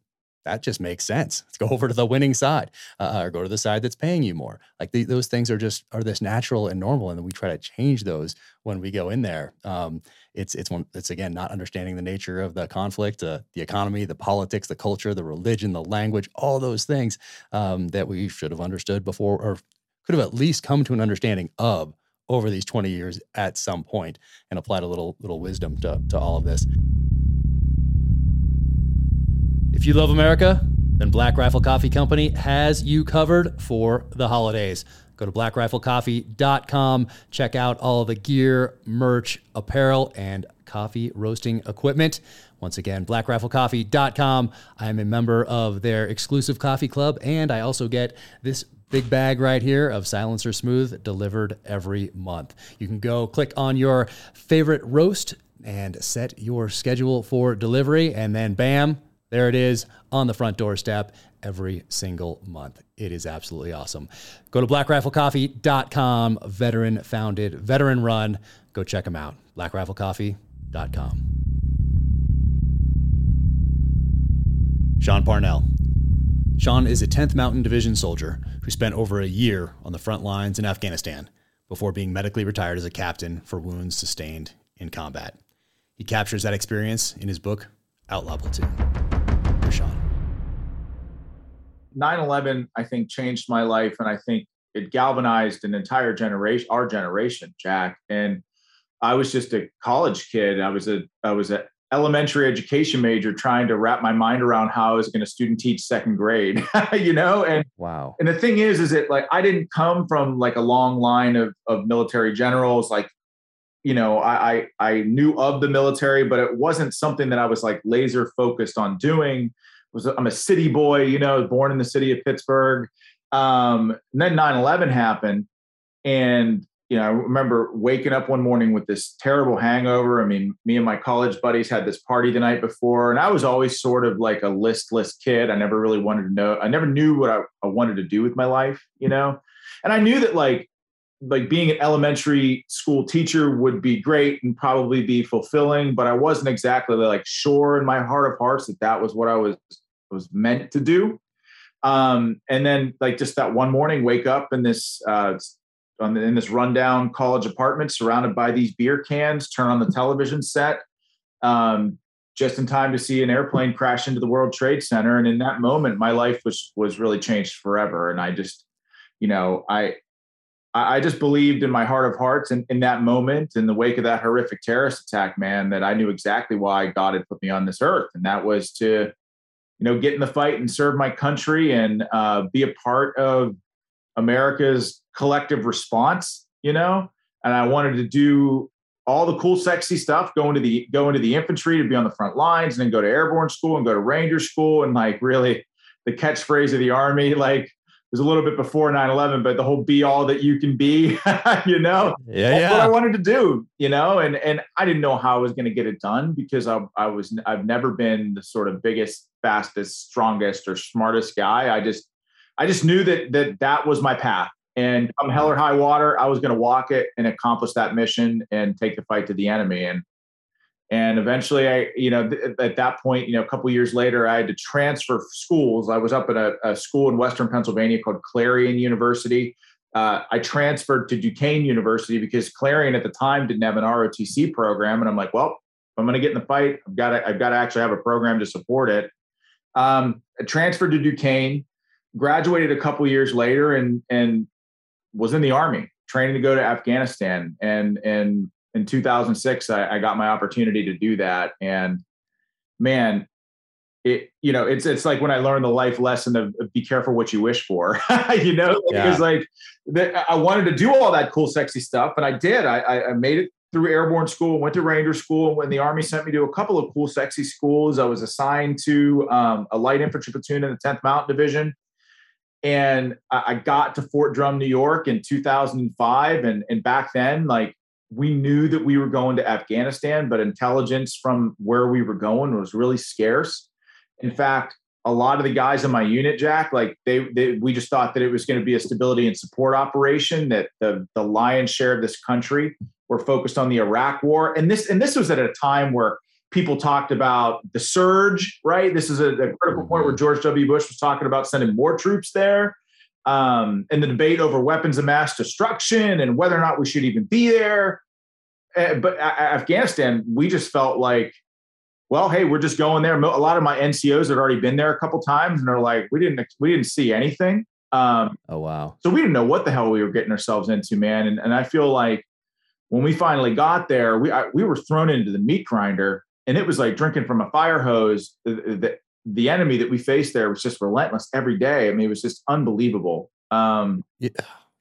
That just makes sense. Let's go over to the winning side uh, or go to the side that's paying you more. Like the, those things are just are this natural and normal, and then we try to change those when we go in there. Um, it's it's one it's again not understanding the nature of the conflict, uh, the economy, the politics, the culture, the religion, the language, all those things um, that we should have understood before, or could have at least come to an understanding of over these 20 years at some point and applied a little little wisdom to, to all of this. If you love America, then Black Rifle Coffee Company has you covered for the holidays. Go to blackriflecoffee.com, check out all the gear, merch, apparel, and coffee roasting equipment. Once again, blackriflecoffee.com. I am a member of their exclusive coffee club, and I also get this big bag right here of Silencer Smooth delivered every month. You can go click on your favorite roast and set your schedule for delivery, and then bam, there it is on the front doorstep every single month. It is absolutely awesome. Go to blackriflecoffee.com, veteran founded, veteran run. Go check them out. blackriflecoffee.com. Sean Parnell. Sean is a 10th Mountain Division soldier who spent over a year on the front lines in Afghanistan before being medically retired as a captain for wounds sustained in combat. He captures that experience in his book, Outlaw Platoon. 9-11 i think changed my life and i think it galvanized an entire generation our generation jack. And i was just a college kid. I was a i was an elementary education major trying to wrap my mind around how i was going to student teach second grade [laughs] you know? And wow. and the thing is is that like i didn't come from like a long line of of military generals like you know I, I i knew of the military but it wasn't something that i was like laser focused on doing was I'm a city boy, you know, born in the city of Pittsburgh. Um, and then 9/11 happened, and you know, I remember waking up one morning with this terrible hangover. I mean, me and my college buddies had this party the night before, and I was always sort of like a listless kid. I never really wanted to know, I never knew what I, I wanted to do with my life, you know? And I knew that like, like being an elementary school teacher would be great and probably be fulfilling, but I wasn't exactly like sure in my heart of hearts that that was what I was was meant to do. Um, and then like just that one morning, wake up in this uh, on the, in this rundown college apartment, surrounded by these beer cans. Turn on the television set, um, just in time to see an airplane crash into the World Trade Center. And in that moment, my life was was really changed forever. And I just, you know, I I just believed in my heart of hearts and in that moment, in the wake of that horrific terrorist attack, man, that I knew exactly why God had put me on this earth, and that was to you know, get in the fight and serve my country and uh, be a part of America's collective response, you know. And I wanted to do all the cool, sexy stuff, go into the go into the infantry to be on the front lines, and then go to airborne school and go to ranger school, and like really the catchphrase of the army, like was a little bit before 9-11 but the whole be all that you can be [laughs] you know? Yeah, that's yeah. what i wanted to do you know? And and i didn't know how i was going to get it done because I, I was i've never been the sort of biggest fastest strongest or smartest guy. I just i just knew that that that was my path. And come hell or high water i was going to walk it and accomplish that mission and take the fight to the enemy. And and eventually i you know th- at that point you know a couple years later i had to transfer schools. I was up at a, a school in western pennsylvania called clarion university. Uh, i transferred to duquesne university because clarion at the time didn't have an rotc program. And i'm like well if i'm going to get in the fight i've got to i've got to actually have a program to support it. Um, I transferred to duquesne graduated a couple years later and and was in the army training to go to afghanistan. And and in 2006 I, I, got my opportunity to do that and man it you know it's it's like when i learned the life lesson of, of be careful what you wish for [laughs] you know yeah. because like the, i wanted to do all that cool sexy stuff and i did I, I made it through airborne school went to ranger school when the army sent me to a couple of cool sexy schools i was assigned to um, a light infantry platoon in the 10th mountain division and I got to Fort Drum, New York in 2005. And, and back then, like we knew that we were going to Afghanistan, but intelligence from where we were going was really scarce. In fact, a lot of the guys in my unit, Jack, like they, they we just thought that it was going to be a stability and support operation. That the the lion's share of this country were focused on the Iraq War, and this and this was at a time where people talked about the surge. Right, this is a, a critical point where George W. Bush was talking about sending more troops there um, and the debate over weapons of mass destruction and whether or not we should even be there. Uh, but Afghanistan, we just felt like, well, hey, we're just going there. A lot of my NCOs had already been there a couple times, and they're like, we didn't we didn't see anything. Um, oh wow! So we didn't know what the hell we were getting ourselves into, man. And and I feel like when we finally got there, we I, we were thrown into the meat grinder, and it was like drinking from a fire hose. The, the, the enemy that we faced there was just relentless every day. I mean, it was just unbelievable. Um, yeah,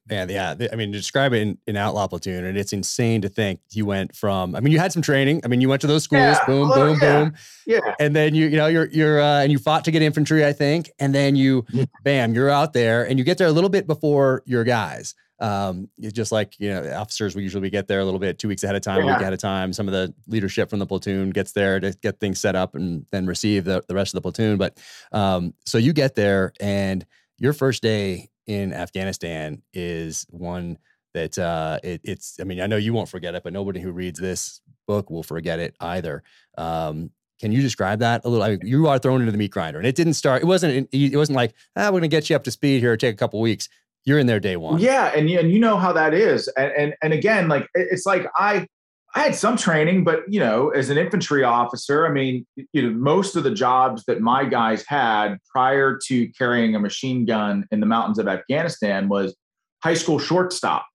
man, yeah. I mean, describe it in, in Outlaw Platoon, and it's insane to think you went from. I mean, you had some training. I mean, you went to those schools, yeah, boom, boom, yeah, boom, yeah. And then you, you know, you're you're uh, and you fought to get infantry, I think, and then you, [laughs] bam, you're out there, and you get there a little bit before your guys. Um, just like you know, officers we usually get there a little bit, two weeks ahead of time, yeah. a week ahead of time. Some of the leadership from the platoon gets there to get things set up and then receive the, the rest of the platoon. But um, so you get there, and your first day in Afghanistan is one that uh, it, it's. I mean, I know you won't forget it, but nobody who reads this book will forget it either. Um, can you describe that a little? I mean, you are thrown into the meat grinder, and it didn't start. It wasn't. It wasn't like ah, we're going to get you up to speed here. Take a couple weeks you're in there day one. Yeah, and and you know how that is, and and and again, like it's like I I had some training, but you know, as an infantry officer, I mean, you know, most of the jobs that my guys had prior to carrying a machine gun in the mountains of Afghanistan was high school shortstop.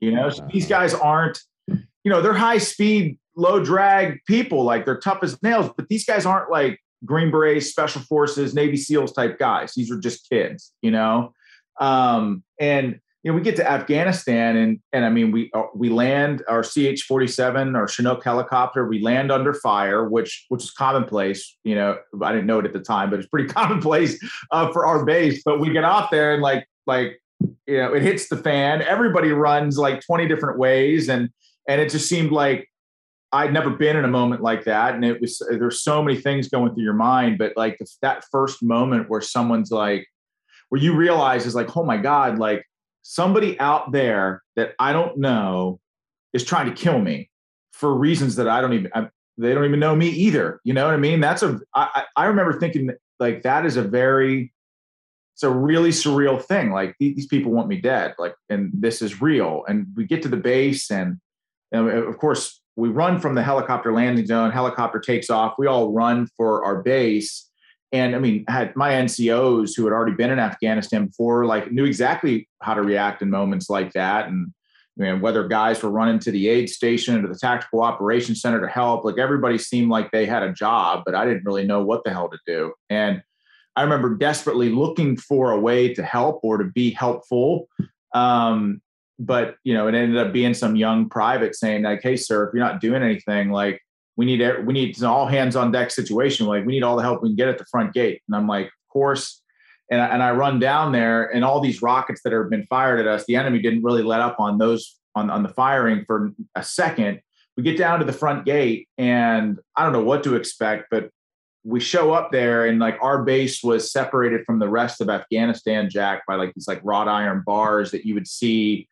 You know, so these guys aren't, you know, they're high speed, low drag people, like they're tough as nails, but these guys aren't like Green Berets, Special Forces, Navy SEALs type guys. These are just kids, you know. Um, and you know, we get to Afghanistan, and and I mean, we uh, we land our CH forty seven, our Chinook helicopter. We land under fire, which which is commonplace. You know, I didn't know it at the time, but it's pretty [laughs] commonplace uh, for our base. But we get off there, and like like you know it hits the fan everybody runs like 20 different ways and and it just seemed like I'd never been in a moment like that. And it was, there's so many things going through your mind, but like that first moment where someone's like, where you realize is like, oh my God, like somebody out there that I don't know is trying to kill me for reasons that I don't even, I, they don't even know me either. You know what I mean? That's a. I, I remember thinking like that is a very, it's a really surreal thing. Like these people want me dead. Like, and this is real. And we get to the base and, and of course, we run from the helicopter landing zone helicopter takes off we all run for our base and i mean had my ncos who had already been in afghanistan before like knew exactly how to react in moments like that. And you know, whether guys were running to the aid station or the tactical operations center to help like everybody seemed like they had a job but i didn't really know what the hell to do. And i remember desperately looking for a way to help or to be helpful. Um, but you know, it ended up being some young private saying like, "Hey, sir, if you're not doing anything, like we need we need an all hands on deck situation. Like we need all the help we can get at the front gate." And I'm like, "Of course." And I, and I run down there, and all these rockets that have been fired at us, the enemy didn't really let up on those on on the firing for a second. We get down to the front gate, and I don't know what to expect, but we show up there and like our base was separated from the rest of Afghanistan, Jack, by like these like wrought iron bars that you would see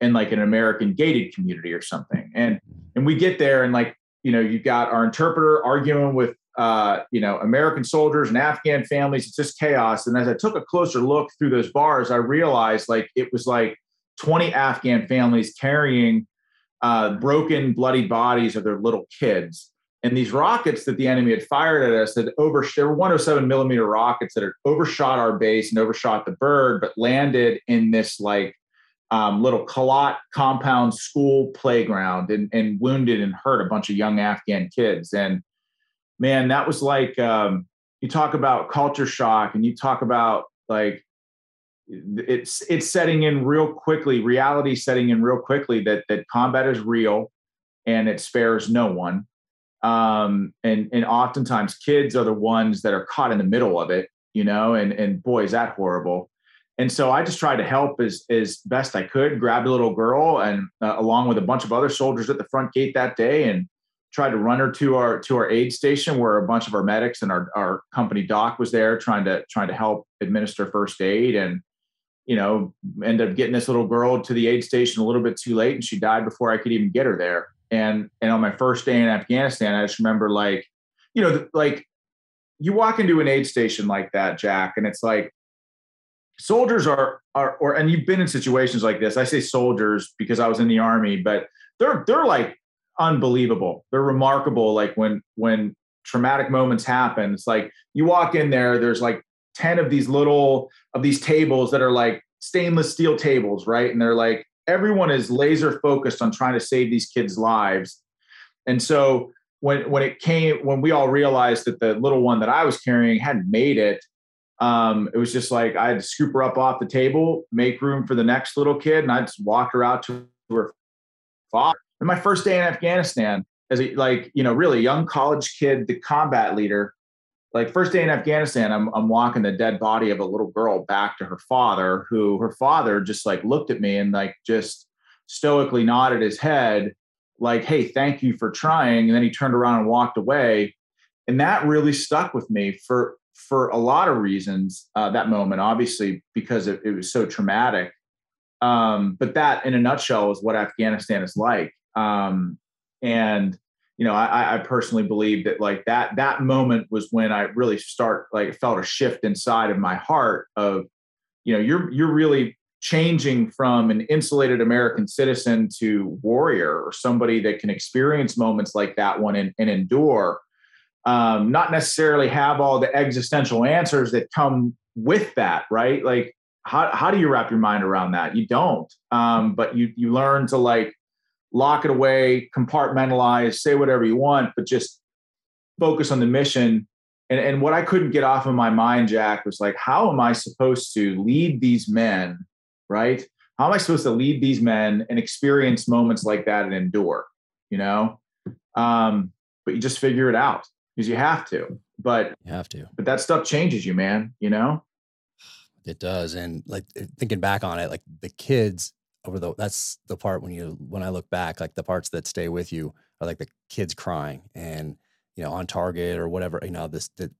in like an American gated community or something. And and we get there and like, you know, you've got our interpreter arguing with uh, you know, American soldiers and Afghan families. It's just chaos. And as I took a closer look through those bars, I realized like it was like 20 Afghan families carrying uh, broken, bloody bodies of their little kids. And these rockets that the enemy had fired at us had over there were 107 millimeter rockets that had overshot our base and overshot the bird, but landed in this like um, little Kalat compound school playground and, and wounded and hurt a bunch of young Afghan kids. And man, that was like um, you talk about culture shock and you talk about like it's it's setting in real quickly, reality setting in real quickly that that combat is real and it spares no one. Um, and and oftentimes kids are the ones that are caught in the middle of it, you know, and and boy, is that horrible. And so I just tried to help as, as best I could, grabbed a little girl and uh, along with a bunch of other soldiers at the front gate that day and tried to run her to our to our aid station where a bunch of our medics and our, our company doc was there trying to trying to help administer first aid and you know ended up getting this little girl to the aid station a little bit too late and she died before I could even get her there. And and on my first day in Afghanistan, I just remember like, you know, like you walk into an aid station like that, Jack, and it's like soldiers are are or and you've been in situations like this. I say soldiers because I was in the army, but they're they're like unbelievable. They're remarkable. Like when when traumatic moments happen, it's like you walk in there. There's like ten of these little of these tables that are like stainless steel tables, right? And they're like everyone is laser focused on trying to save these kids' lives. And so when when it came when we all realized that the little one that I was carrying hadn't made it, um, it was just like I had to scoop her up off the table, make room for the next little kid, and I just walked her out to her father. And my first day in Afghanistan, as a like you know really young college kid, the combat leader, like first day in Afghanistan, I'm I'm walking the dead body of a little girl back to her father, who her father just like looked at me and like just stoically nodded his head, like, "Hey, thank you for trying," and then he turned around and walked away. And that really stuck with me for for a lot of reasons uh, that moment obviously because it, it was so traumatic. Um, but that in a nutshell is what afghanistan is like. Um, and you know I, I, personally believe that like that that moment was when i really start like felt a shift inside of my heart of you know you're you're really changing from an insulated american citizen to warrior or somebody that can experience moments like that one and, and endure um, not necessarily have all the existential answers that come with that, right? Like, how, how do you wrap your mind around that? You don't, um, but you you learn to like lock it away, compartmentalize, say whatever you want, but just focus on the mission. And, and what I couldn't get off of my mind, Jack, was like, how am I supposed to lead these men, right? How am I supposed to lead these men and experience moments like that and endure, you know? Um, but you just figure it out because you have to. But you have to. But that stuff changes you, man. You know. It does, and like thinking back on it, like the kids over the that's the part when you when I look back, like the parts that stay with you are like the kids crying and you know on target or whatever. You know this. The,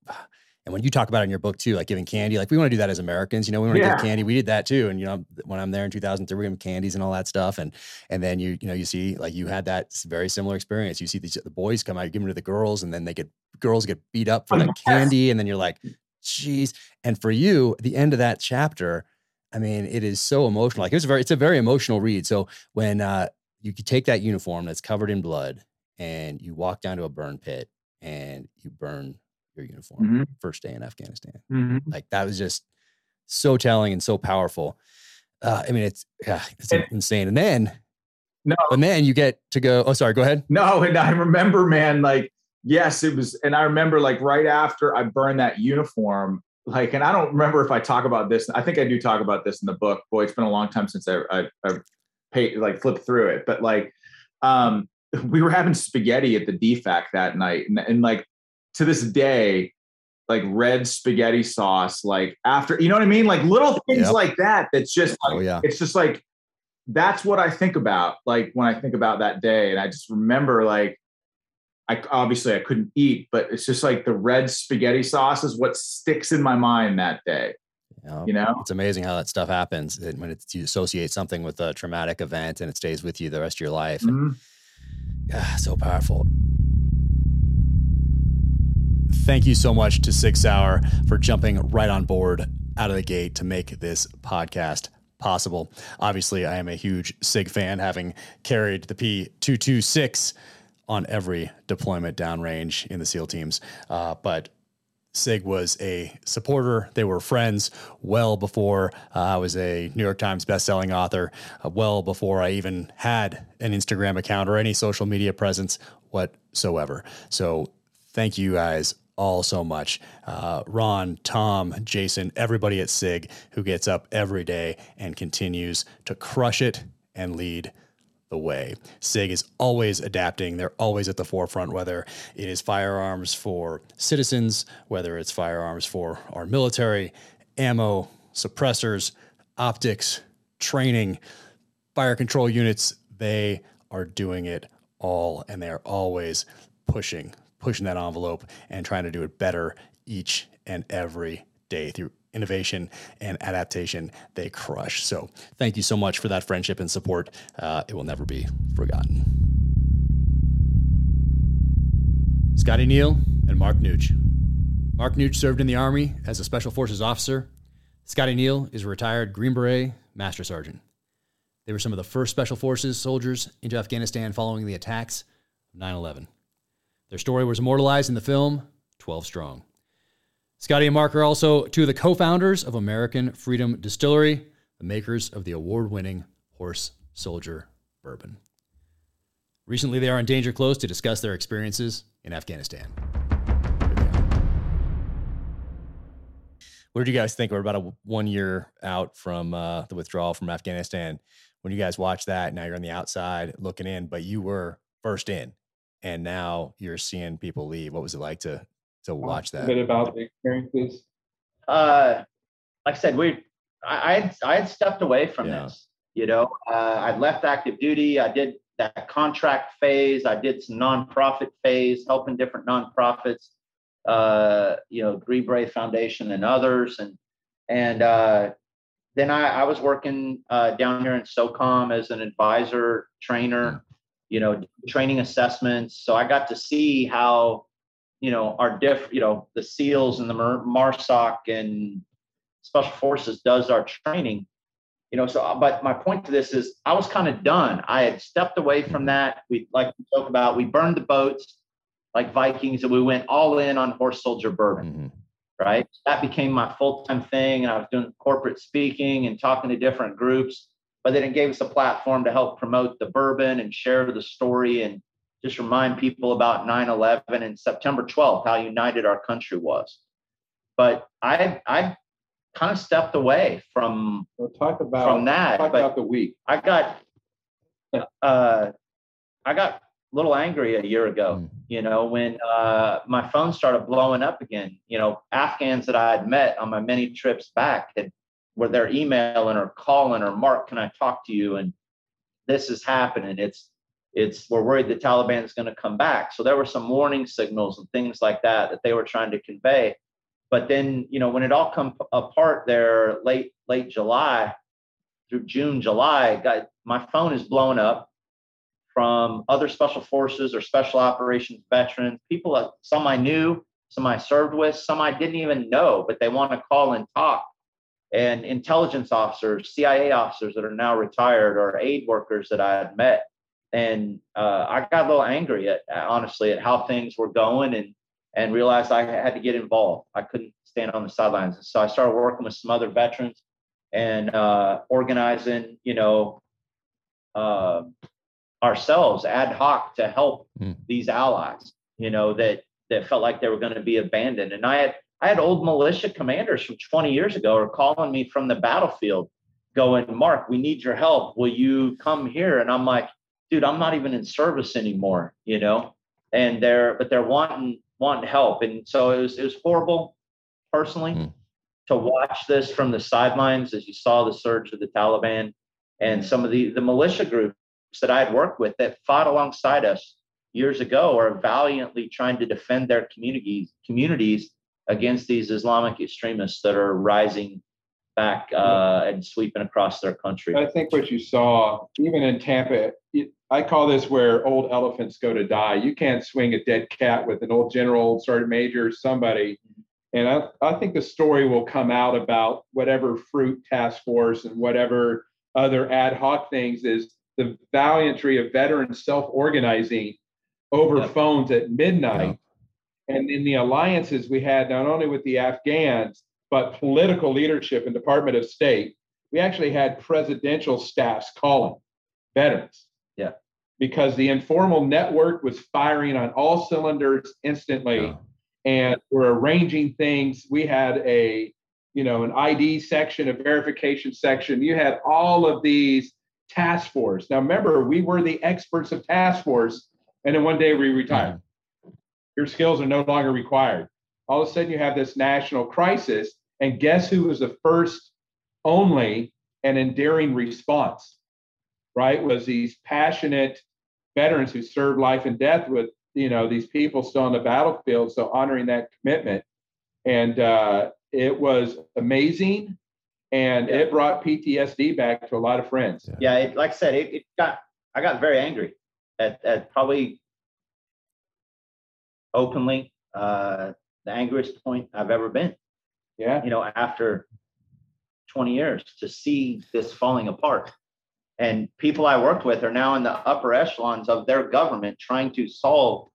and when you talk about it in your book too, like giving candy, like we want to do that as Americans, you know, we want to yeah. give candy. We did that too. And you know, when I'm there in 2003, we give candies and all that stuff. And and then you you know you see like you had that very similar experience. You see these the boys come out, you give them to the girls, and then they get girls get beat up for the candy, and then you're like, geez. And for you, the end of that chapter, I mean, it is so emotional. Like it it's very it's a very emotional read. So when uh, you take that uniform that's covered in blood and you walk down to a burn pit and you burn your uniform mm-hmm. first day in Afghanistan. Mm-hmm. Like that was just so telling and so powerful. Uh, I mean, it's yeah, it's and, insane. And then no, and then you get to go. Oh, sorry, go ahead. No, and I remember, man, like yes, it was, and I remember like right after I burned that uniform, like, and I don't remember if I talk about this. I think I do talk about this in the book. Boy, it's been a long time since I I, I paid like flipped through it, but like, um, we were having spaghetti at the DFAC that night, and, and like to this day, like red spaghetti sauce, like after, you know what I mean? Like little things yep. like that. That's just like, oh, yeah. it's just like, that's what I think about. Like when I think about that day and I just remember like, I obviously I couldn't eat, but it's just like the red spaghetti sauce is what sticks in my mind that day. Yep. You know, it's amazing how that stuff happens when it's, you associate something with a traumatic event and it stays with you the rest of your life. Mm-hmm. Yeah, so powerful. Thank you so much to SIG Sauer for jumping right on board out of the gate to make this podcast possible. Obviously, I am a huge SIG fan, having carried the P226 on every deployment downrange in the SEAL teams. Uh, but SIG was a supporter. They were friends well before uh, I was a New York Times bestselling author, uh, well before I even had an Instagram account or any social media presence whatsoever. So thank you guys all so much. Uh, Ron, Tom, Jason, everybody at SIG who gets up every day and continues to crush it and lead the way. SIG is always adapting. They're always at the forefront, whether it is firearms for citizens, whether it's firearms for our military, ammo, suppressors, optics, training, fire control units. They are doing it all, and they are always pushing pushing that envelope and trying to do it better each and every day through innovation and adaptation. They crush. So thank you so much for that friendship and support. Uh, it will never be forgotten. Scotty Neil and mark Nutsch mark Nutsch served in the army as a special forces officer. Scotty Neil is a retired green beret master sergeant. They were some of the first special forces soldiers into afghanistan following the attacks of 9-11 their story was immortalized in the film 12 Strong. Scotty and Mark are also two of the co founders of American Freedom Distillery, the makers of the award winning Horse Soldier Bourbon. Recently, they are in Danger Close to discuss their experiences in Afghanistan. What did you guys think? We're about a one year out from uh, the withdrawal from Afghanistan. When you guys watch that, now you're on the outside looking in, but you were first in and now you're seeing people leave. What was it like to to watch that? A bit about the experiences. Uh, like I said, we I, I had I had stepped away from yeah. this. You know, uh, I left active duty. I did that contract phase. I did some nonprofit phase, helping different nonprofits. Uh, you know, Green Beret Foundation and others, and and uh, then I, I was working uh, down here in SOCOM as an advisor trainer you know, training assessments. So I got to see how, you know, our diff, you know, the SEALs and the MARSOC and Special Forces does our training. You know, so but my point to this is I was kind of done. I had stepped away from that. We like we talk about, we burned the boats like Vikings and we went all in on horse soldier bourbon. Mm-hmm right? That became my full time thing. And I was doing corporate speaking and talking to different groups but then it gave us a platform to help promote the bourbon and share the story and just remind people about 9-11 and september 12th how united our country was. But i i kind of stepped away from well, talk about from that talk about the week. I got [laughs] uh i got a little angry a year ago mm. you know when uh my phone started blowing up again. You know afghans that i had met on my many trips back had where they're emailing or calling or Mark, can I talk to you? And this is happening. It's it's we're worried the Taliban is going to come back. So there were some warning signals and things like that that they were trying to convey. But then, you know, when it all come apart there late late July through June, July, got my phone is blown up from other special forces or special operations veterans, people some I knew, some I served with, some I didn't even know, but they want to call and talk. And intelligence officers, CIA officers that are now retired, or aid workers that I had met and uh, I got a little angry at honestly at how things were going and and realized I had to get involved. I couldn't stand on the sidelines, and so I started working with some other veterans and uh, organizing, you know, uh, ourselves ad hoc to help mm. these allies. You know that that felt like they were going to be abandoned, and I had I had old militia commanders from 20 years ago are calling me from the battlefield, going, "Mark, we need your help. Will you come here?" And I'm like dude, I'm not even in service anymore, you know, and they're, but they're wanting, wanting help. And so it was, it was horrible personally mm. to watch this from the sidelines as you saw the surge of the Taliban and some of the, the militia groups that I had worked with that fought alongside us years ago are valiantly trying to defend their communities, communities against these Islamic extremists that are rising back uh, and sweeping across their country. I think what you saw, even in Tampa, I call this where old elephants go to die. You can't swing a dead cat with an old general, old sergeant major, somebody. And I, I think the story will come out about whatever fruit task force and whatever other ad hoc things is the valiantry of veterans self-organizing over yep. phones at midnight. Yep. And in the alliances we had not only with the Afghans, but political leadership and Department of State, we actually had presidential staffs calling veterans yeah. Because the informal network was firing on all cylinders instantly. Yeah. And we're arranging things. We had a, you know, an ID section, a verification section. You had all of these task force. Now remember, we were the experts of task force, and then one day we retired. Mm. Your skills are no longer required. All of a sudden, you have this national crisis, and guess who was the first, only, and endearing response? right, was these passionate veterans who served life and death with, you know, these people still on the battlefield. So honoring that commitment. And uh, it was amazing. And yeah. it brought PTSD back to a lot of friends. Yeah, yeah it, like I said, it, it got, I got very angry at, at probably openly uh, the angriest point I've ever been. Yeah. You know, after 20 years to see this falling apart and people I worked with are now in the upper echelons of their government trying to solve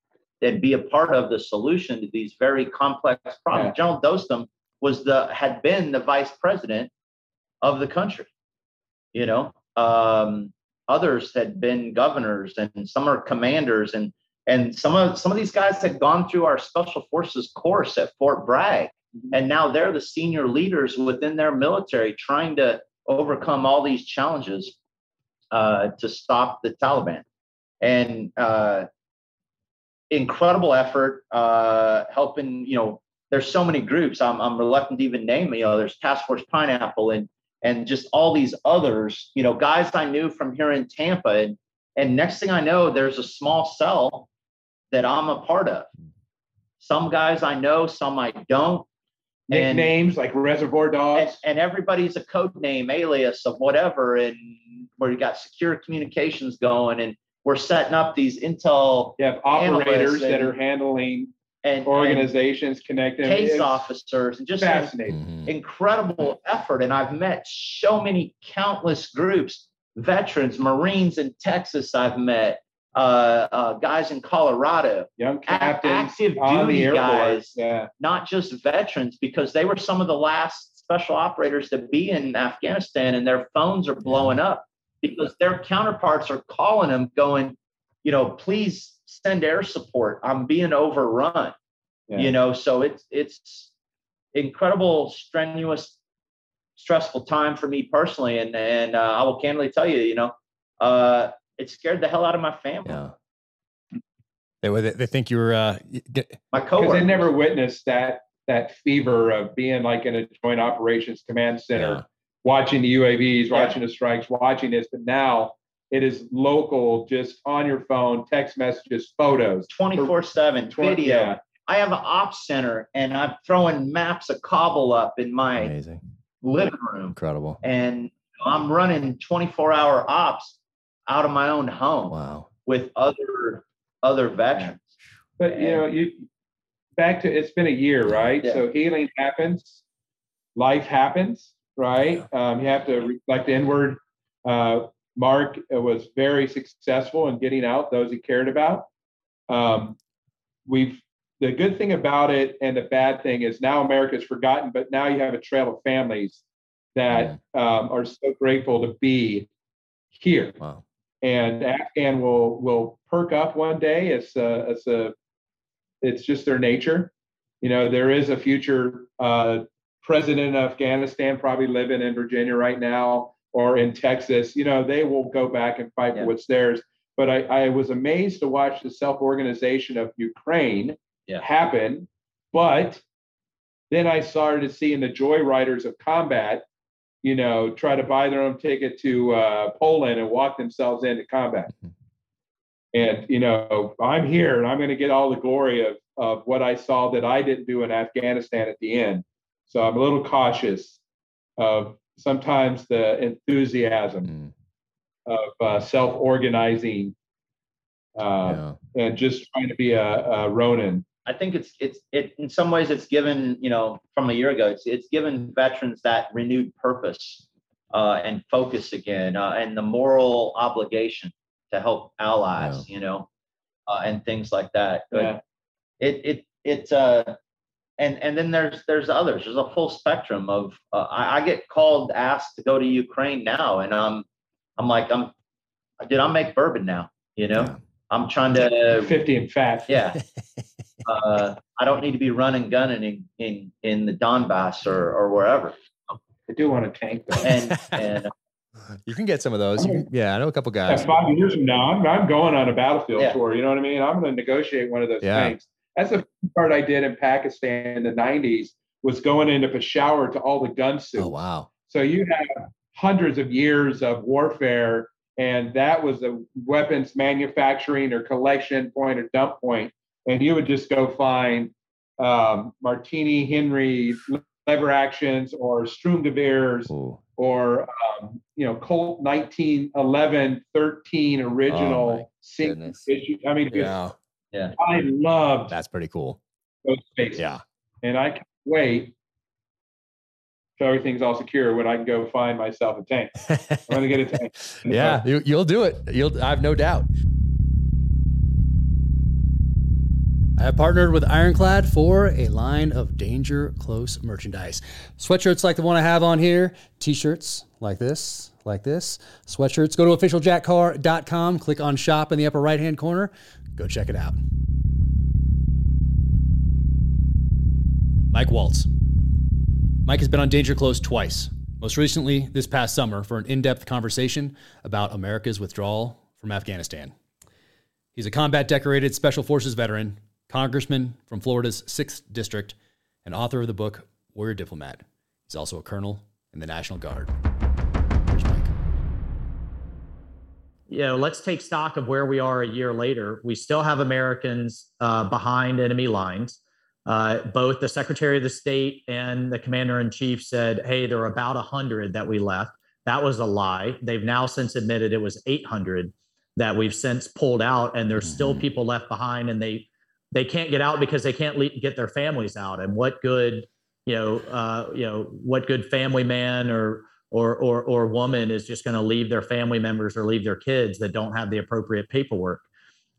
and be a part of the solution to these very complex problems. Yeah. General Dostum was the had been the vice president of the country. You know, um, others had been governors, and some are commanders, and and some of some of these guys had gone through our special forces course at Fort Bragg, mm-hmm. and now they're the senior leaders within their military, trying to overcome all these challenges uh, to stop the Taliban. And uh, incredible effort uh, helping, you know, there's so many groups. I'm, I'm reluctant to even name, you know, there's Task Force Pineapple and and just all these others, you know, guys I knew from here in Tampa. And, and next thing I know, there's a small cell that I'm a part of. Some guys I know, some I don't nicknames like Reservoir Dogs, and, and, everybody's a code name, alias of whatever, and where you got secure communications going, and we're setting up these intel. You have operators that are handling and organizations and connecting case it's officers, and just fascinating, mm-hmm. incredible effort. And I've met so many countless groups, veterans, Marines in Texas. I've met uh, uh, guys in Colorado, young captains, active duty guys, yeah. not just veterans, because they were some of the last special operators to be in Afghanistan, and their phones are blowing up because their counterparts are calling them, going, you know, please send air support. I'm being overrun. Yeah. You know, so it's it's incredible, strenuous, stressful time for me personally, and and uh, I will candidly tell you, you know. Uh, it scared the hell out of my family. Yeah. They, they think you were uh, get, my coworker. They never witnessed that that fever of being like in a joint operations command center, watching the UAVs, watching the strikes, watching this. But now it is local, just on your phone, text messages, photos. 24 7 video. Yeah. I have an ops center and I'm throwing maps of Kabul up in my Amazing. living room. Incredible. And I'm running 24 hour ops out of my own home. Wow. With other other veterans. But you know, you back to it's been a year, right? Yeah. So healing happens, life happens, right? Yeah. Um, you have to reflect inward. Uh, Mark was very successful in getting out those he cared about. Um, we've the good thing about it and the bad thing is now America's forgotten, but now you have a trail of families that um, are so grateful to be here. Wow. And Afghan will will perk up one day. It's a, it's a it's just their nature. You know, there is a future uh, president of Afghanistan probably living in Virginia right now or in Texas. You know, they will go back and fight yeah. for what's theirs. But I, I was amazed to watch the self organization of Ukraine yeah. happen. But then I started seeing the joyriders of combat, you know, try to buy their own ticket to uh, Poland and walk themselves into combat. Mm-hmm. And, you know, I'm here and I'm going to get all the glory of, of what I saw that I didn't do in Afghanistan at the end. So I'm a little cautious of sometimes the enthusiasm mm. of uh, self organizing uh, yeah. and just trying to be a, a Ronin I think it's it's it in some ways it's given you know from a year ago it's it's given veterans that renewed purpose uh, and focus again uh, and the moral obligation to help allies yeah. you know uh, and things like that. But yeah. it it it uh and and then there's there's others. There's a full spectrum of uh, I, I, get called asked to go to Ukraine now and I'm I'm like I'm did I make bourbon now you know. Yeah. I'm trying to 50 and fat. Yeah. [laughs] uh, I don't need to be running gunning in, in, in the Donbass or, or wherever. I do want a tank though. And, [laughs] and you can get some of those. Can, yeah, I know a couple guys. Yeah, five years from now, I'm, I'm going on a battlefield yeah. tour. You know what I mean? I'm going to negotiate one of those yeah. tanks. That's the part I did in Pakistan in the 90s was going into Peshawar to all the gun suits. Oh, wow. So you have hundreds of years of warfare, and that was a weapons manufacturing or collection point or dump point and you would just go find um, Martini Henry lever actions or Sturmgewehrs or um, you know Colt 1911 13 original oh single issue. I mean, yeah, yeah. I love that's pretty cool. Those spaces. Yeah, and I can't wait so everything's all secure when I can go find myself a tank. I'm gonna get a tank. [laughs] yeah, you, will do it. You'll. I have no doubt. I have partnered with Ironclad for a line of Danger Close merchandise. Sweatshirts like the one I have on here, t shirts like this, like this, sweatshirts. Go to officialjackcarr.com, click on shop in the upper right hand corner, go check it out. Mike Waltz. Mike has been on Danger Close twice, most recently this past summer for an in depth conversation about America's withdrawal from Afghanistan. He's a combat decorated Special Forces veteran congressman from Florida's 6th District, and author of the book Warrior Diplomat. He's also a colonel in the National Guard. Here's Mike. You know, let's take stock of where we are a year later. We still have Americans uh, behind enemy lines. Uh, both the Secretary of the State and the Commander in Chief said, hey, there are about 100 that we left. That was a lie. They've now since admitted it was 800 that we've since pulled out, and there's mm-hmm. still people left behind, and they they can't get out because they can't le- get their families out. And what good, you know, uh, you know, what good family man or or or, or woman is just going to leave their family members or leave their kids that don't have the appropriate paperwork?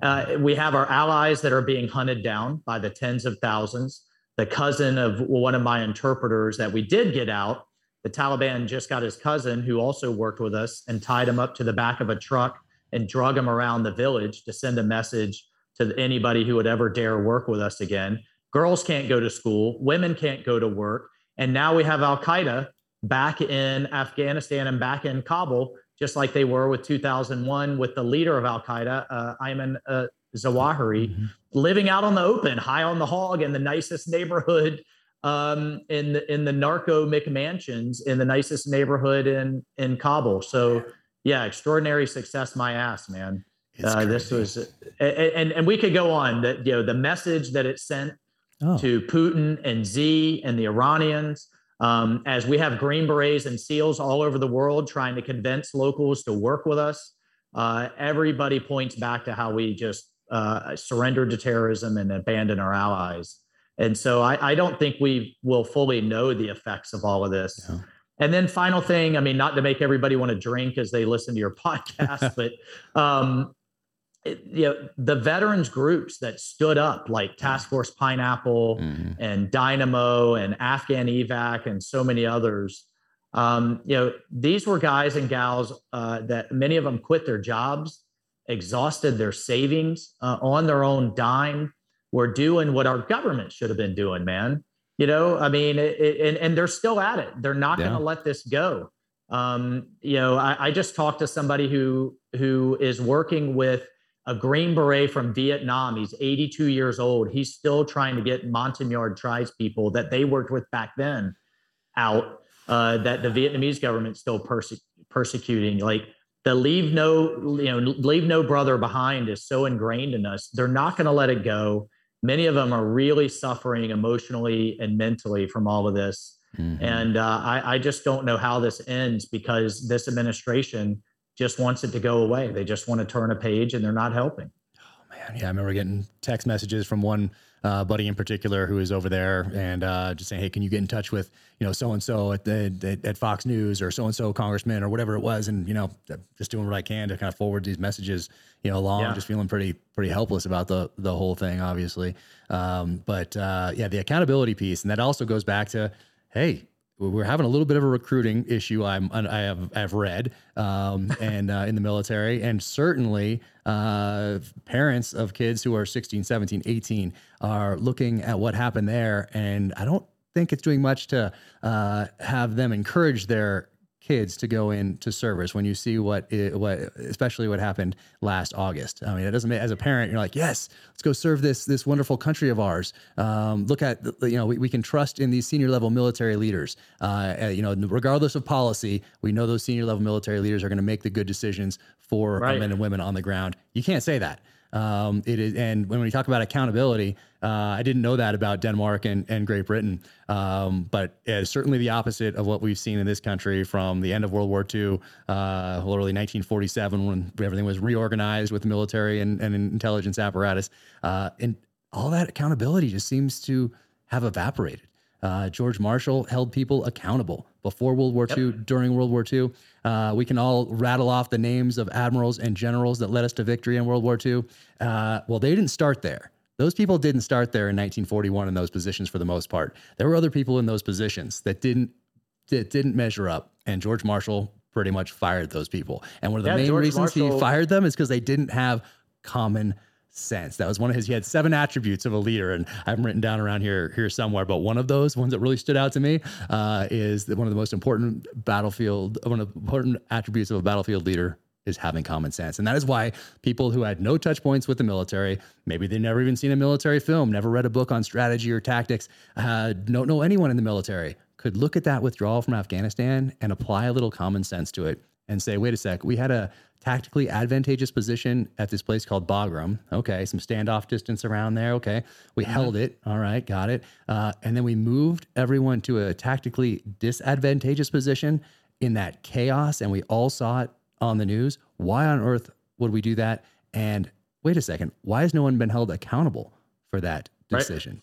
Uh, we have our allies that are being hunted down by the tens of thousands. The cousin of one of my interpreters that we did get out, the Taliban just got his cousin, who also worked with us, and tied him up to the back of a truck and drug him around the village to send a message to anybody who would ever dare work with us again. Girls can't go to school, women can't go to work. And now we have Al Qaeda back in Afghanistan and back in Kabul, just like they were with 2001 with the leader of Al Qaeda, uh, Ayman uh, Zawahiri, mm-hmm. living out on the open, high on the hog in the nicest neighborhood um, in the in the narco McMansions in the nicest neighborhood in in Kabul. So yeah, extraordinary success, my ass, man. Uh, this was, and and we could go on. That you know the message that it sent oh. to Putin and Z and the Iranians, um, as we have Green Berets and SEALs all over the world trying to convince locals to work with us. Uh, everybody points back to how we just uh, surrendered to terrorism and abandoned our allies. And so I, I, don't think we will fully know the effects of all of this. Yeah. And then final thing, I mean, not to make everybody want to drink as they listen to your [laughs] podcast, but um, you know, the veterans groups that stood up, like Task Force Pineapple mm-hmm. and Dynamo and Afghan Evac and so many others, um, you know, these were guys and gals uh, that many of them quit their jobs, exhausted their savings uh, on their own dime, were doing what our government should have been doing, man. You know, I mean, it, it, and, and they're still at it. They're not yeah. going to let this go. Um, you know, I, I just talked to somebody who who is working with a Green Beret from Vietnam. He's 82 years old. He's still trying to get Montagnard tribes people that they worked with back then out. Uh, that the Vietnamese government still perse- persecuting. Like the leave no, you know, leave no brother behind is so ingrained in us. They're not going to let it go many of them are really suffering emotionally and mentally from all of this. Mm-hmm. And uh, I, I just don't know how this ends because this administration just wants it to go away. They just want to turn a page and they're not helping. Oh, man. Yeah. I remember getting text messages from one uh, buddy in particular who is over there and uh, just saying, hey, can you get in touch with you know so and so at the at, Fox News or so and so congressman or whatever it was, and you know just doing what I can to kind of forward these messages you know along. Yeah. Just feeling pretty pretty helpless about the the whole thing, obviously. Um, but uh, yeah, the accountability piece, and that also goes back to hey, we're having a little bit of a recruiting issue. I'm I have I've read um, and uh, in the military, and certainly uh, parents of kids who are 16, 17, 18 are looking at what happened there, and I don't think it's doing much to uh, have them encourage their kids to go into service when you see what it, what especially what happened last August. I mean, it doesn't make as a parent you're like, yes, let's go serve this this wonderful country of ours. Um, look at you know we, we can trust in these senior level military leaders. Uh, you know, regardless of policy, we know those senior level military leaders are going to make the good decisions for right. our men and women on the ground. You can't say that. Um, it is, and when we talk about accountability, uh, I didn't know that about Denmark and, and Great Britain, um, but it's certainly the opposite of what we've seen in this country from the end of World War II, uh, literally 1947, when everything was reorganized with the military and, and intelligence apparatus, uh, and all that accountability just seems to have evaporated. Uh, George Marshall held people accountable before World War yep. II, during World War II. Uh, we can all rattle off the names of admirals and generals that led us to victory in World War II. Uh, well, they didn't start there. Those people didn't start there in 1941 in those positions for the most part. There were other people in those positions that didn't that didn't measure up, and George Marshall pretty much fired those people. And one of the yeah, main George reasons Marshall, he fired them is because they didn't have common sense. That was one of his. He had seven attributes of a leader, and I have written down around here here somewhere. But one of those ones that really stood out to me uh, is that one of the most important battlefield, one of the important attributes of a battlefield leader is having common sense. And that is why people who had no touch points with the military, maybe they've never even seen a military film, never read a book on strategy or tactics, uh, don't know anyone in the military, could look at that withdrawal from Afghanistan and apply a little common sense to it and say, wait a sec, we had a tactically advantageous position at this place called Bagram. Okay, some standoff distance around there. Okay, we mm-hmm. held it. All right, got it. Uh, and then we moved everyone to a tactically disadvantageous position in that chaos, and we all saw it on the news. Why on earth would we do that? And wait a second, why has no one been held accountable for that decision? Right.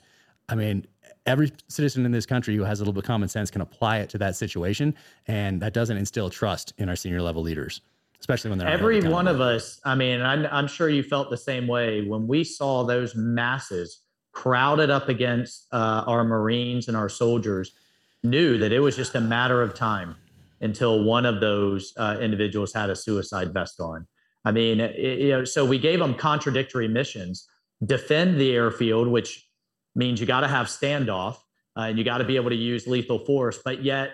I mean, every citizen in this country who has a little bit of common sense can apply it to that situation, and that doesn't instill trust in our senior level leaders, especially when they're every one of us. I mean, I'm, I'm sure you felt the same way when we saw those masses crowded up against uh, our Marines and our soldiers. Knew that it was just a matter of time until one of those uh, individuals had a suicide vest on. I mean, it, you know, so we gave them contradictory missions: defend the airfield, which means you got to have standoff uh, and you got to be able to use lethal force, but yet,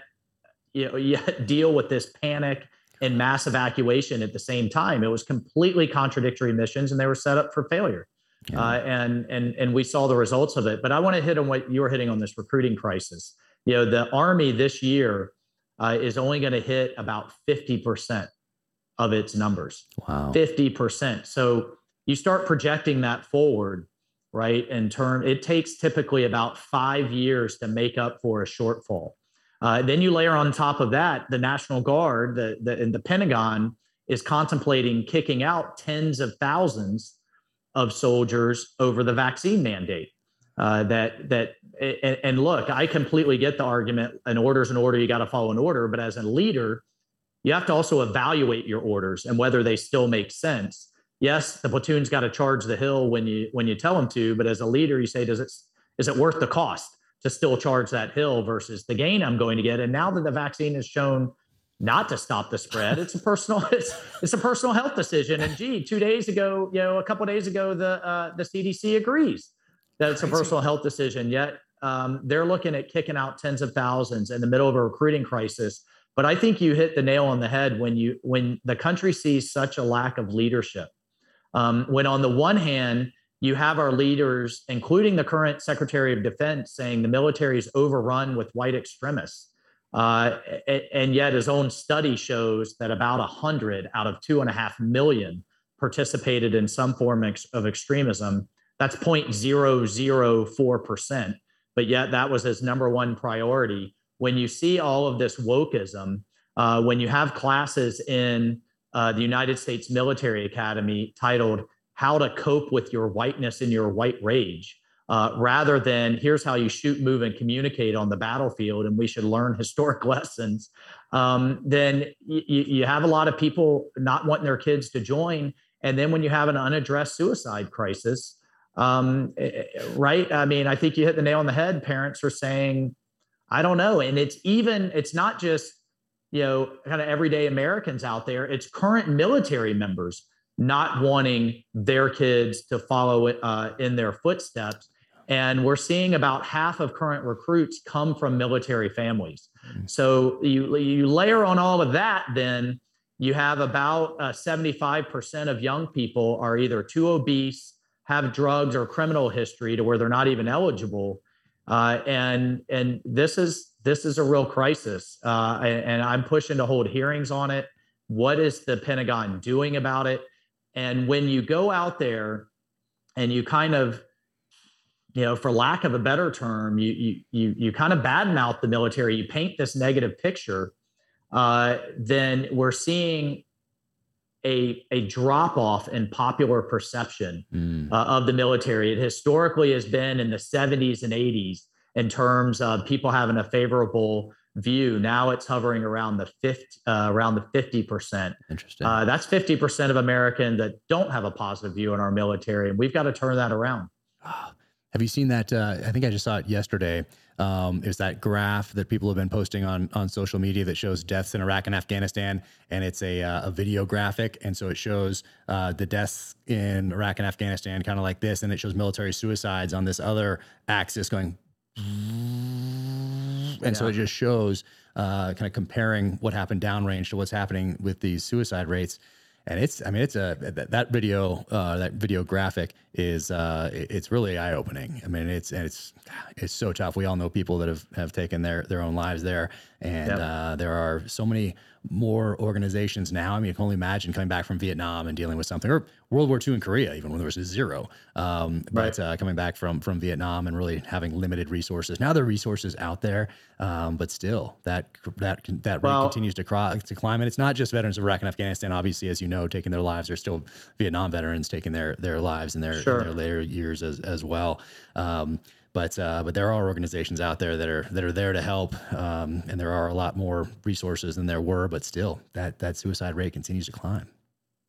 you know, [laughs] yet deal with this panic and mass evacuation at the same time. It was completely contradictory missions, and they were set up for failure. yeah. uh, and and and we saw the results of it. But I want to hit on what you were hitting on this recruiting crisis. You know, the Army this year uh, is only going to hit about fifty percent of its numbers. Wow, fifty percent. So you start projecting that forward, right? In term, it takes typically about five years to make up for a shortfall. Uh, then you layer on top of that the National Guard, the, the and the Pentagon is contemplating kicking out tens of thousands of soldiers over the vaccine mandate. Uh, that that and, and, look, I completely get the argument. An order is an order; you got to follow an order. But as a leader, you have to also evaluate your orders and whether they still make sense. Yes, the platoon's got to charge the hill when you when you tell them to. But as a leader, you say, does it is it worth the cost to still charge that hill versus the gain I'm going to get? And now that the vaccine has shown not to stop the spread. It's a personal [laughs] it's it's a personal health decision. And gee, two days ago, you know, a couple days ago, the uh, the CDC agrees that it's a personal health decision. Yet um, they're looking at kicking out tens of thousands in the middle of a recruiting crisis. But I think you hit the nail on the head when you when the country sees such a lack of leadership. Um, when on the one hand you have our leaders, including the current Secretary of Defense, saying the military is overrun with white extremists uh, and yet his own study shows that about 100 out of 2.5 million participated in some form of extremism. That's 0.004%. But yet that was his number one priority. When you see all of this wokeism, uh, when you have classes in uh, the United States Military Academy titled How to Cope with Your Whiteness and Your White Rage, uh, rather than here's how you shoot, move, and communicate on the battlefield, and we should learn [laughs] historic lessons, um, then y- you have a lot of people not wanting their kids to join. And then when you have an unaddressed suicide crisis, um, eh, eh, right? I mean, I think you hit the nail on the head. Parents are saying, I don't know. And it's even, it's not just, you know, kind of everyday Americans out there, it's current military members not wanting their kids to follow uh, in their footsteps and we're seeing about half of current recruits come from military families. Mm-hmm. So you, you layer on all of that, then you have about uh, 75% of young people are either too obese, have drugs or criminal history to where they're not even eligible. Uh, and and this is this is a real crisis. Uh, and, and I'm pushing to hold hearings on it. What is the Pentagon doing about it? And when you go out there and you kind of you know, for lack of a better term, you you you you kind of badmouth the military, you paint this negative picture, uh, then we're seeing a a drop off in popular perception mm. uh, of the military. It historically has been in the 70s and 80s in terms of people having a favorable view. Now it's hovering around the 50, uh, around the 50%. Interesting. Uh, that's 50% of Americans that don't have a positive view in our military. And we've got to turn that around. Oh, have you seen that? Uh, I think I just saw it yesterday. Um, it's that graph that people have been posting on on social media that shows deaths in Iraq and Afghanistan, and it's a, uh, a video graphic, and so it shows uh, the deaths in Iraq and Afghanistan kind of like this, and it shows military suicides on this other axis going, and yeah. so it just shows uh, kind of comparing what happened downrange to what's happening with these suicide rates and it's i mean it's a that, that video uh, that video graphic is uh, it's really eye opening i mean it's and it's it's so tough we all know people that have have taken their their own lives there and yep. uh, there are so many more organizations now. I mean, you can only imagine coming back from Vietnam and dealing with something, or World War II in Korea, even when there was zero. Um, right. But uh, coming back from from Vietnam and really having limited resources. Now there are resources out there, um, but still that that that well, rate continues to, cry, to climb. And it's not just veterans of Iraq and Afghanistan. Obviously, as you know, taking their lives. There's still Vietnam veterans taking their their lives in their, sure. in their later years as as well. Um, but uh, but there are organizations out there that are that are there to help, um, and there are a lot more resources than there were. But still, that that suicide rate continues to climb.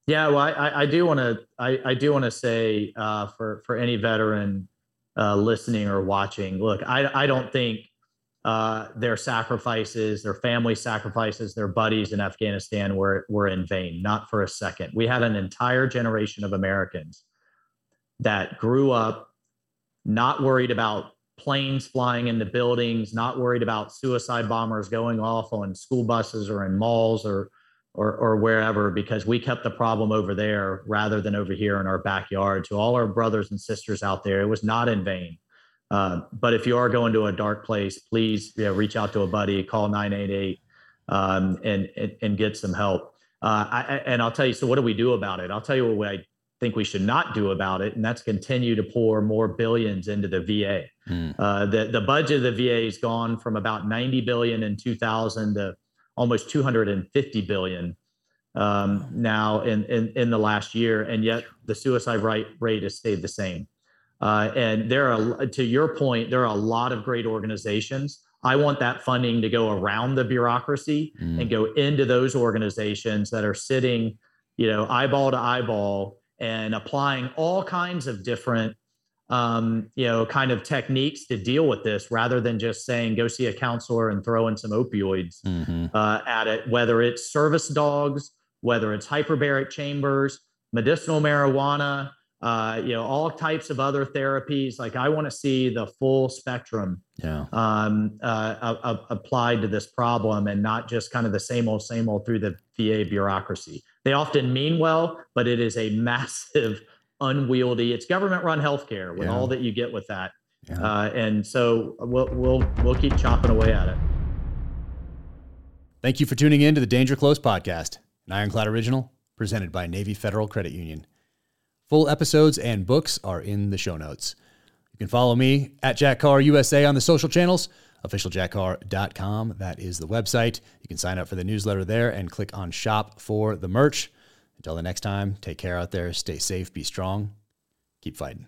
Yeah, well, I, I do want to I, I do want to say uh, for for any veteran uh, listening or watching, look, I I don't think uh, their sacrifices, their family sacrifices, their buddies in Afghanistan were were in vain. Not for a second. We had an entire generation of Americans that grew up not worried about planes flying into buildings, not worried about suicide bombers going off on school buses or in malls or or, or wherever because we kept the problem over there rather than over here in our backyard. To all our brothers and sisters out there, it was not in vain. Uh, but if you are going to a dark place, please you know, reach out to a buddy, call 988 um, and, and, and, get some help. Uh, I, and I'll tell you, so what do we do about it? I'll tell you what I think we should not do about it, and that's continue to pour more billions into the VA. Mm. Uh, the, the budget of the VA has gone from about 90 billion in 2000 to almost 250 billion um, now in, in, in the last year, and yet the suicide rate rate has stayed the same. Uh, and there are, to your point, there are a lot of great organizations. I want that funding to go around the bureaucracy mm. and go into those organizations that are sitting, you know, eyeball to eyeball and applying all kinds of different um, you know, kind of techniques to deal with this rather than just saying go see a counselor and throw in some opioids mm-hmm. uh, at it, whether it's service dogs, whether it's hyperbaric chambers, medicinal marijuana, uh, you know, all types of other therapies. Like I want to see the full spectrum yeah. um, uh, uh, applied to this problem and not just kind of the same old, same old through the VA bureaucracy. They often mean well, but it is a massive [laughs] unwieldy. It's government run healthcare with yeah. all that you get with that. Yeah. Uh, and so we'll, we'll, we'll keep chopping away at it. Thank you for tuning in to the Danger Close podcast, an Ironclad original presented by Navy Federal Credit Union. Full episodes and books are in the show notes. You can follow me at Jack Carr USA on the social channels, officialjackcarr.com. That is the website. You can sign up for the newsletter there and click on shop for the merch. Until the next time, take care out there, stay safe, be strong, keep fighting.